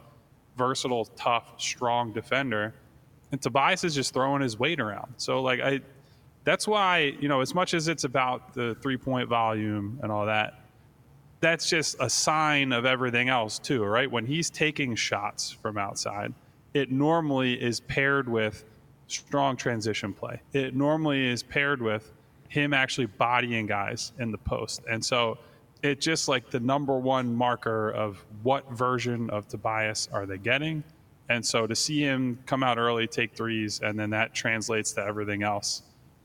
Versatile, tough, strong defender. And Tobias is just throwing his weight around. So, like, I, that's why, you know, as much as it's about the three point volume and all that, that's just a sign of everything else, too, right? When he's taking shots from outside, it normally is paired with strong transition play. It normally is paired with him actually bodying guys in the post. And so, it's just like the number one marker of what version of Tobias are they getting. And so to see him come out early, take threes, and then that translates to everything else.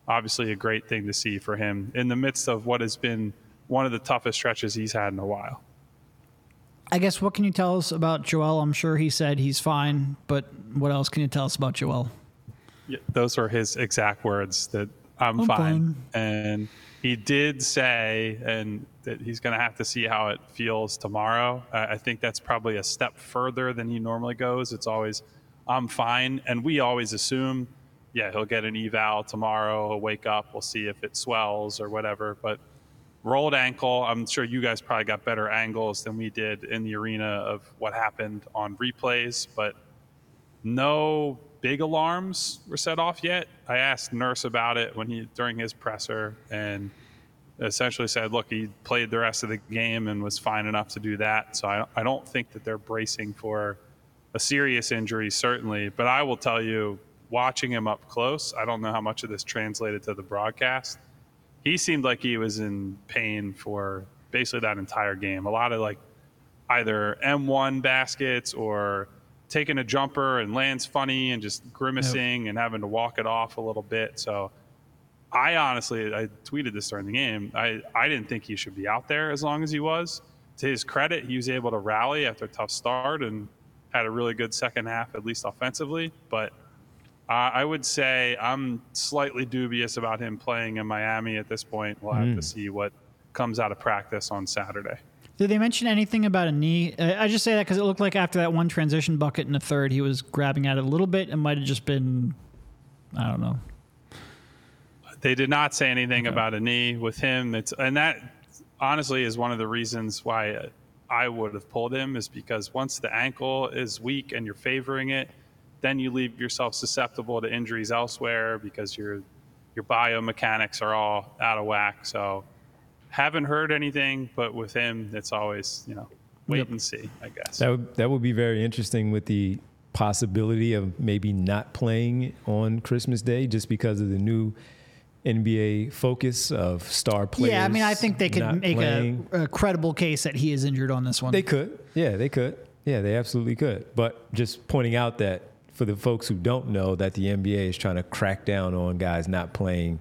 Obviously, a great thing to see for him in the midst of what has been one of the toughest stretches he's had in a while. I guess what can you tell us about Joel? I'm sure he said he's fine, but what else can you tell us about Joel? Yeah, those were his exact words that I'm, I'm fine. fine. And he did say, and that he's going to have to see how it feels tomorrow. I think that's probably a step further than he normally goes. It's always, I'm fine. And we always assume, yeah, he'll get an eval tomorrow. He'll wake up. We'll see if it swells or whatever. But rolled ankle, I'm sure you guys probably got better angles than we did in the arena of what happened on replays. But no big alarms were set off yet. I asked Nurse about it when he during his presser and essentially said, look, he played the rest of the game and was fine enough to do that. So I, I don't think that they're bracing for a serious injury, certainly. But I will tell you, watching him up close, I don't know how much of this translated to the broadcast. He seemed like he was in pain for basically that entire game. A lot of like either and one baskets or taking a jumper and lands funny and just grimacing yep. and having to walk it off a little bit. So I honestly, I tweeted this during the game. I, I didn't think he should be out there as long as he was. To his credit, he was able to rally after a tough start and had a really good second half, at least offensively. But uh, I would say I'm slightly dubious about him playing in Miami at this point. We'll have mm. to see what comes out of practice on Saturday. Did they mention anything about a knee? I just say that because it looked like after that one transition bucket in the third, he was grabbing at it a little bit. It might have just been, I don't know. They did not say anything okay. about a knee with him. It's and that honestly is one of the reasons why I would have pulled him is because once the ankle is weak and you're favoring it, then you leave yourself susceptible to injuries elsewhere because your your biomechanics are all out of whack. So haven't heard anything, but with him, it's always you know wait yep. and see. I guess that would, that would be very interesting with the possibility of maybe not playing on Christmas Day just because of the new NBA focus of star players. Yeah, I mean, I think they could make a, a, credible case that he is injured on this one. They could. Yeah, they could. Yeah, they absolutely could. But just pointing out that for the folks who don't know that the NBA is trying to crack down on guys not playing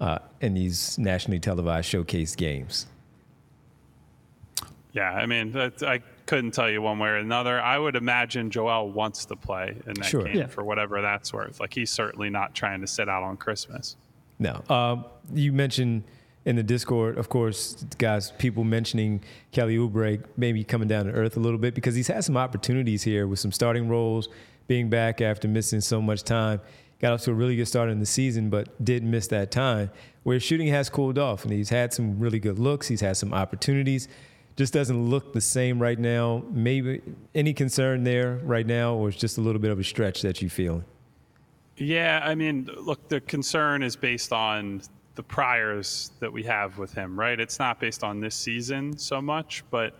uh, in these nationally televised showcase games. Yeah, I mean, I couldn't tell you one way or another. I would imagine Joel wants to play in that sure. game yeah. for whatever that's worth. Like he's certainly not trying to sit out on Christmas. No. Um, you mentioned in the Discord, of course, guys, people mentioning Kelly Oubre maybe coming down to earth a little bit because he's had some opportunities here with some starting roles, being back after missing so much time. Got off to a really good start in the season, but did miss that time. Where shooting has cooled off, and he's had some really good looks. He's had some opportunities just doesn't look the same right now. Maybe any concern there right now, or it's just a little bit of a stretch that you feel? Yeah, I mean, look, the concern is based on the priors that we have with him, right? It's not based on this season so much, but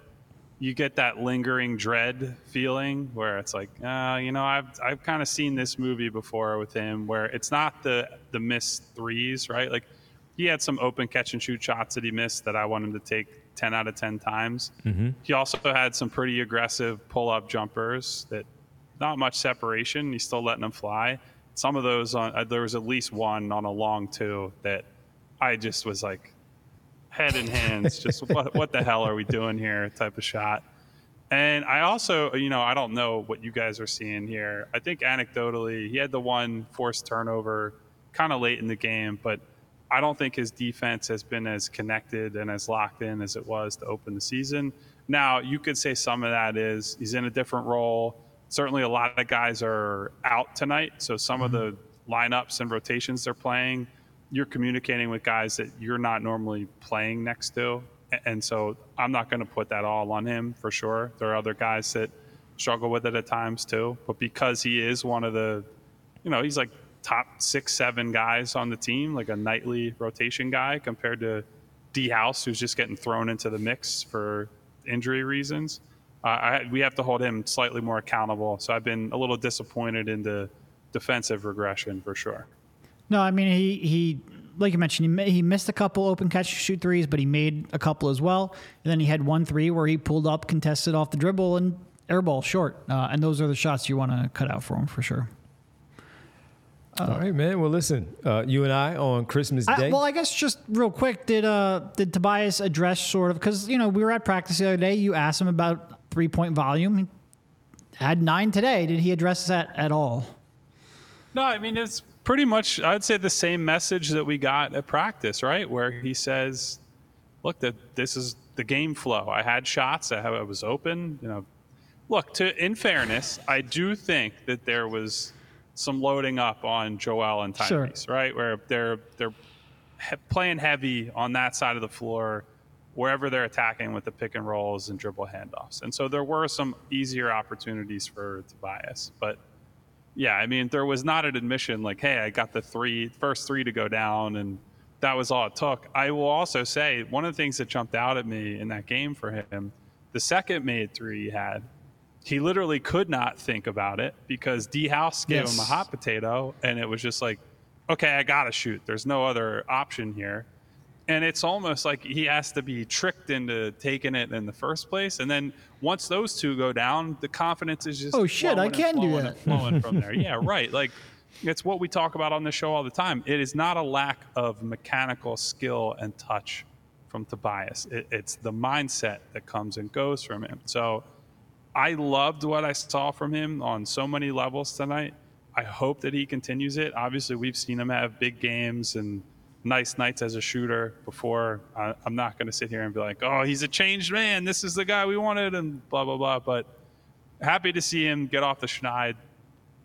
you get that lingering dread feeling where it's like, uh, you know, I've I've kind of seen this movie before with him, where it's not the the missed threes, right? Like he had some open catch and shoot shots that he missed that I want him to take 10 out of 10 times. Mm-hmm. He also had some pretty aggressive pull up jumpers that not much separation. He's still letting them fly. Some of those, on, uh, there was at least one on a long two that I just was like, head in hands, just what, what the hell are we doing here type of shot. And I also, you know, I don't know what you guys are seeing here. I think anecdotally, he had the one forced turnover kind of late in the game, but I don't think his defense has been as connected and as locked in as it was to open the season. Now, you could say some of that is he's in a different role. Certainly, a lot of guys are out tonight. So, some mm-hmm. of the lineups and rotations they're playing, you're communicating with guys that you're not normally playing next to. And so, I'm not going to put that all on him for sure. There are other guys that struggle with it at times too. But because he is one of the, you know, he's like top six, seven guys on the team, like a nightly rotation guy, compared to D House, who's just getting thrown into the mix for injury reasons. Uh, I, we have to hold him slightly more accountable. So I've been a little disappointed in the defensive regression for sure. No, I mean he he like you mentioned he, he missed a couple open catch shoot threes, but he made a couple as well. And then he had one three where he pulled up, contested off the dribble, and airball short. Uh, and those are the shots you want to cut out for him for sure. Uh, All right, man. Well, listen, uh, you and I on Christmas Day. I, well, I guess just real quick, did uh did Tobias address sort of because you know we were at practice the other day. You asked him about three point volume. He had nine today. Did he address that at all? No, I mean it's pretty much I'd say the same message that we got at practice, right? Where he says, "Look, that this is the game flow. I had shots. I, I was open. You know, look. To in fairness, I do think that there was." some loading up on Joel and Tyrese, sure. right? Where they're they're he- playing heavy on that side of the floor, wherever they're attacking with the pick and rolls and dribble handoffs. And so there were some easier opportunities for Tobias, but yeah, I mean there was not an admission like, hey, I got the three first three to go down and that was all it took. I will also say one of the things that jumped out at me in that game for him, the second made three he had he literally could not think about it because D House gave yes. him a hot potato, and it was just like, okay, I gotta shoot. There's no other option here. And it's almost like he has to be tricked into taking it in the first place. And then once those two go down, the confidence is just oh shit, I can do that. Flowing from there, yeah, right. Like it's what we talk about on the show all the time. It is not a lack of mechanical skill and touch from Tobias. It, it's the mindset that comes and goes from him. So I loved what I saw from him on so many levels tonight. I hope that he continues it. Obviously, we've seen him have big games and nice nights as a shooter before. I, am not going to sit here and be like, oh, he's a changed man. This is the guy we wanted, and blah, blah, blah. But happy to see him get off the schneid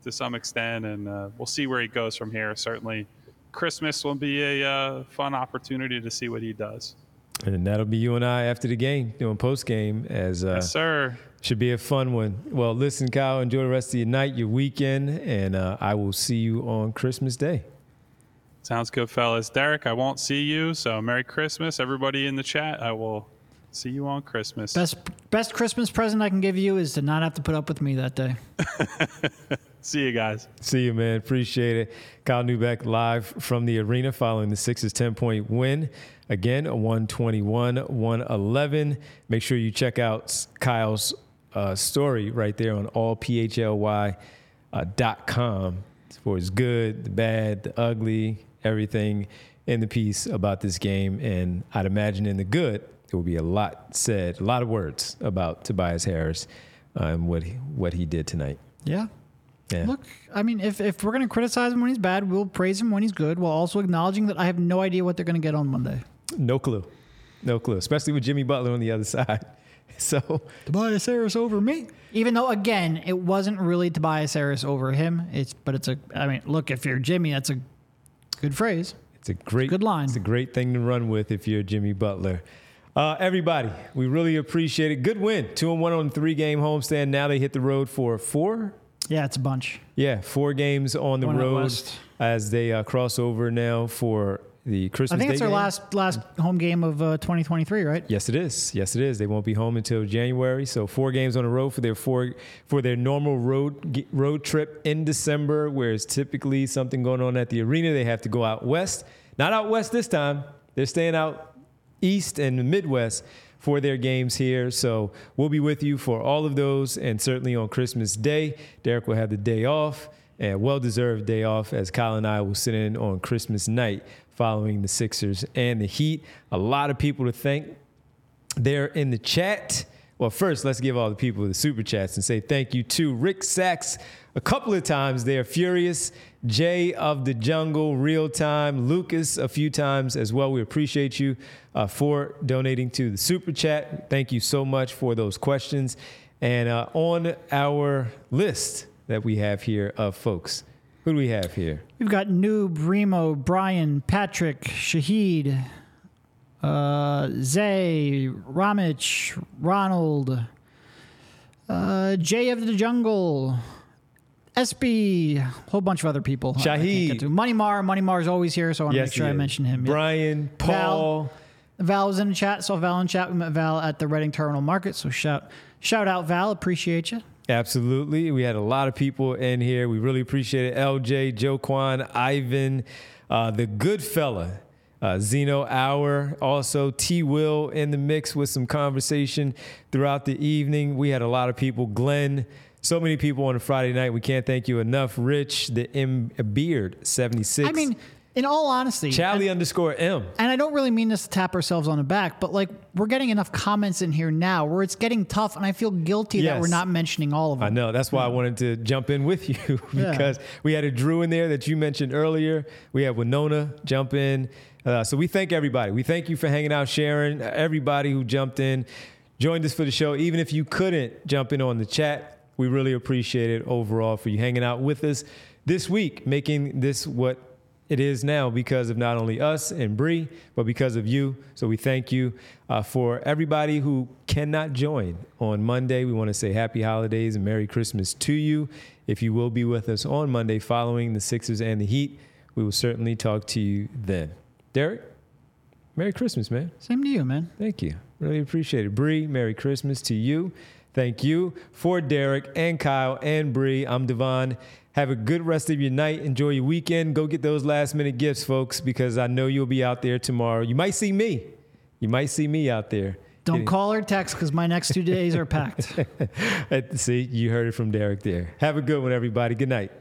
to some extent, and uh, we'll see where he goes from here. Certainly, Christmas will be a uh, fun opportunity to see what he does. And that'll be you and I after the game doing post game as uh, yes, sir. Should be a fun one. Well, listen, Kyle, enjoy the rest of your night, your weekend, and uh, I will see you on Christmas Day. Sounds good, fellas. Derek, I won't see you, so Merry Christmas, everybody in the chat. I will see you on Christmas. Best best Christmas present I can give you is to not have to put up with me that day. see you guys. See you, man. Appreciate it. Kyle Neubeck live from the arena following the Sixers 10 point win. Again, a 121 111. Make sure you check out Kyle's uh, story right there on allphly.com uh, for his good, the bad, the ugly, everything in the piece about this game. And I'd imagine in the good, there will be a lot said, a lot of words about Tobias Harris uh, and what he, what he did tonight. Yeah. Yeah. Look, I mean, if, if we're going to criticize him when he's bad, we'll praise him when he's good while also acknowledging that I have no idea what they're going to get on Monday. No clue. No clue, especially with Jimmy Butler on the other side. So Tobias Harris over me. Even though again, it wasn't really Tobias Harris over him. It's but it's a I mean, look, if you're Jimmy, that's a good phrase. It's a great it's a good line. It's a great thing to run with if you're Jimmy Butler. Uh, everybody, we really appreciate it. Good win. Two and one on three game homestand. Now they hit the road for four. Yeah, it's a bunch. Yeah, four games on the road as they uh, cross over now for the Christmas. I think it's their last last home game of uh, 2023, right? Yes, it is. Yes, it is. They won't be home until January. So four games on the road for their four for their normal road road trip in December, where it's typically something going on at the arena. They have to go out west. Not out west this time. They're staying out east and the Midwest for their games here. So we'll be with you for all of those, and certainly on Christmas Day, Derek will have the day off and well deserved day off as Kyle and I will sit in on Christmas night following the Sixers and the Heat. A lot of people to thank there in the chat. Well, first, let's give all the people the super chats and say thank you to Rick Sachs a couple of times there. Furious, Jay of the Jungle, Real Time, Lucas a few times as well. We appreciate you uh, for donating to the super chat. Thank you so much for those questions. And uh, on our list that we have here of folks, who do we have here? We've got Noob, Remo, Brian, Patrick, Shahid, uh, Zay, Ramich, Ronald, uh, Jay of the Jungle, SB, a whole bunch of other people. Shahid. Money Mar. Money Mar is always here, so I want to yes, make sure I mention him. Brian, Paul. Val, Val was in the chat. Saw Val in chat. We met Val at the Reading Terminal Market. So shout shout out Val. Appreciate you. Absolutely. We had a lot of people in here. We really appreciate it. LJ, Joe Kwan, Ivan, uh, the good fella, uh, Zeno Hour, also T Will in the mix with some conversation throughout the evening. We had a lot of people. Glenn, so many people on a Friday night. We can't thank you enough. Rich, the M Beard, 76. I mean, in all honesty, Charlie underscore M. And I don't really mean this to tap ourselves on the back, but like we're getting enough comments in here now where it's getting tough, and I feel guilty yes. that we're not mentioning all of them. I know. That's why yeah. I wanted to jump in with you because yeah. we had a Drew in there that you mentioned earlier. We had Winona jump in. Uh, so we thank everybody. We thank you for hanging out, sharing. Everybody who jumped in, joined us for the show. Even if you couldn't jump in on the chat, we really appreciate it overall for you hanging out with us this week, making this what it is now because of not only us and Bree, but because of you. So we thank you uh, for everybody who cannot join on Monday. We want to say happy holidays and Merry Christmas to you. If you will be with us on Monday following the Sixers and the Heat, we will certainly talk to you then. Derek, Merry Christmas, man. Same to you, man. Thank you. Really appreciate it. Bree, Merry Christmas to you. Thank you for Derek and Kyle and Bree. I'm Devon. Have a good rest of your night. Enjoy your weekend. Go get those last minute gifts, folks, because I know you'll be out there tomorrow. You might see me. You might see me out there. Don't call or text because my next two days are packed. see, you heard it from Derek there. Have a good one, everybody. Good night.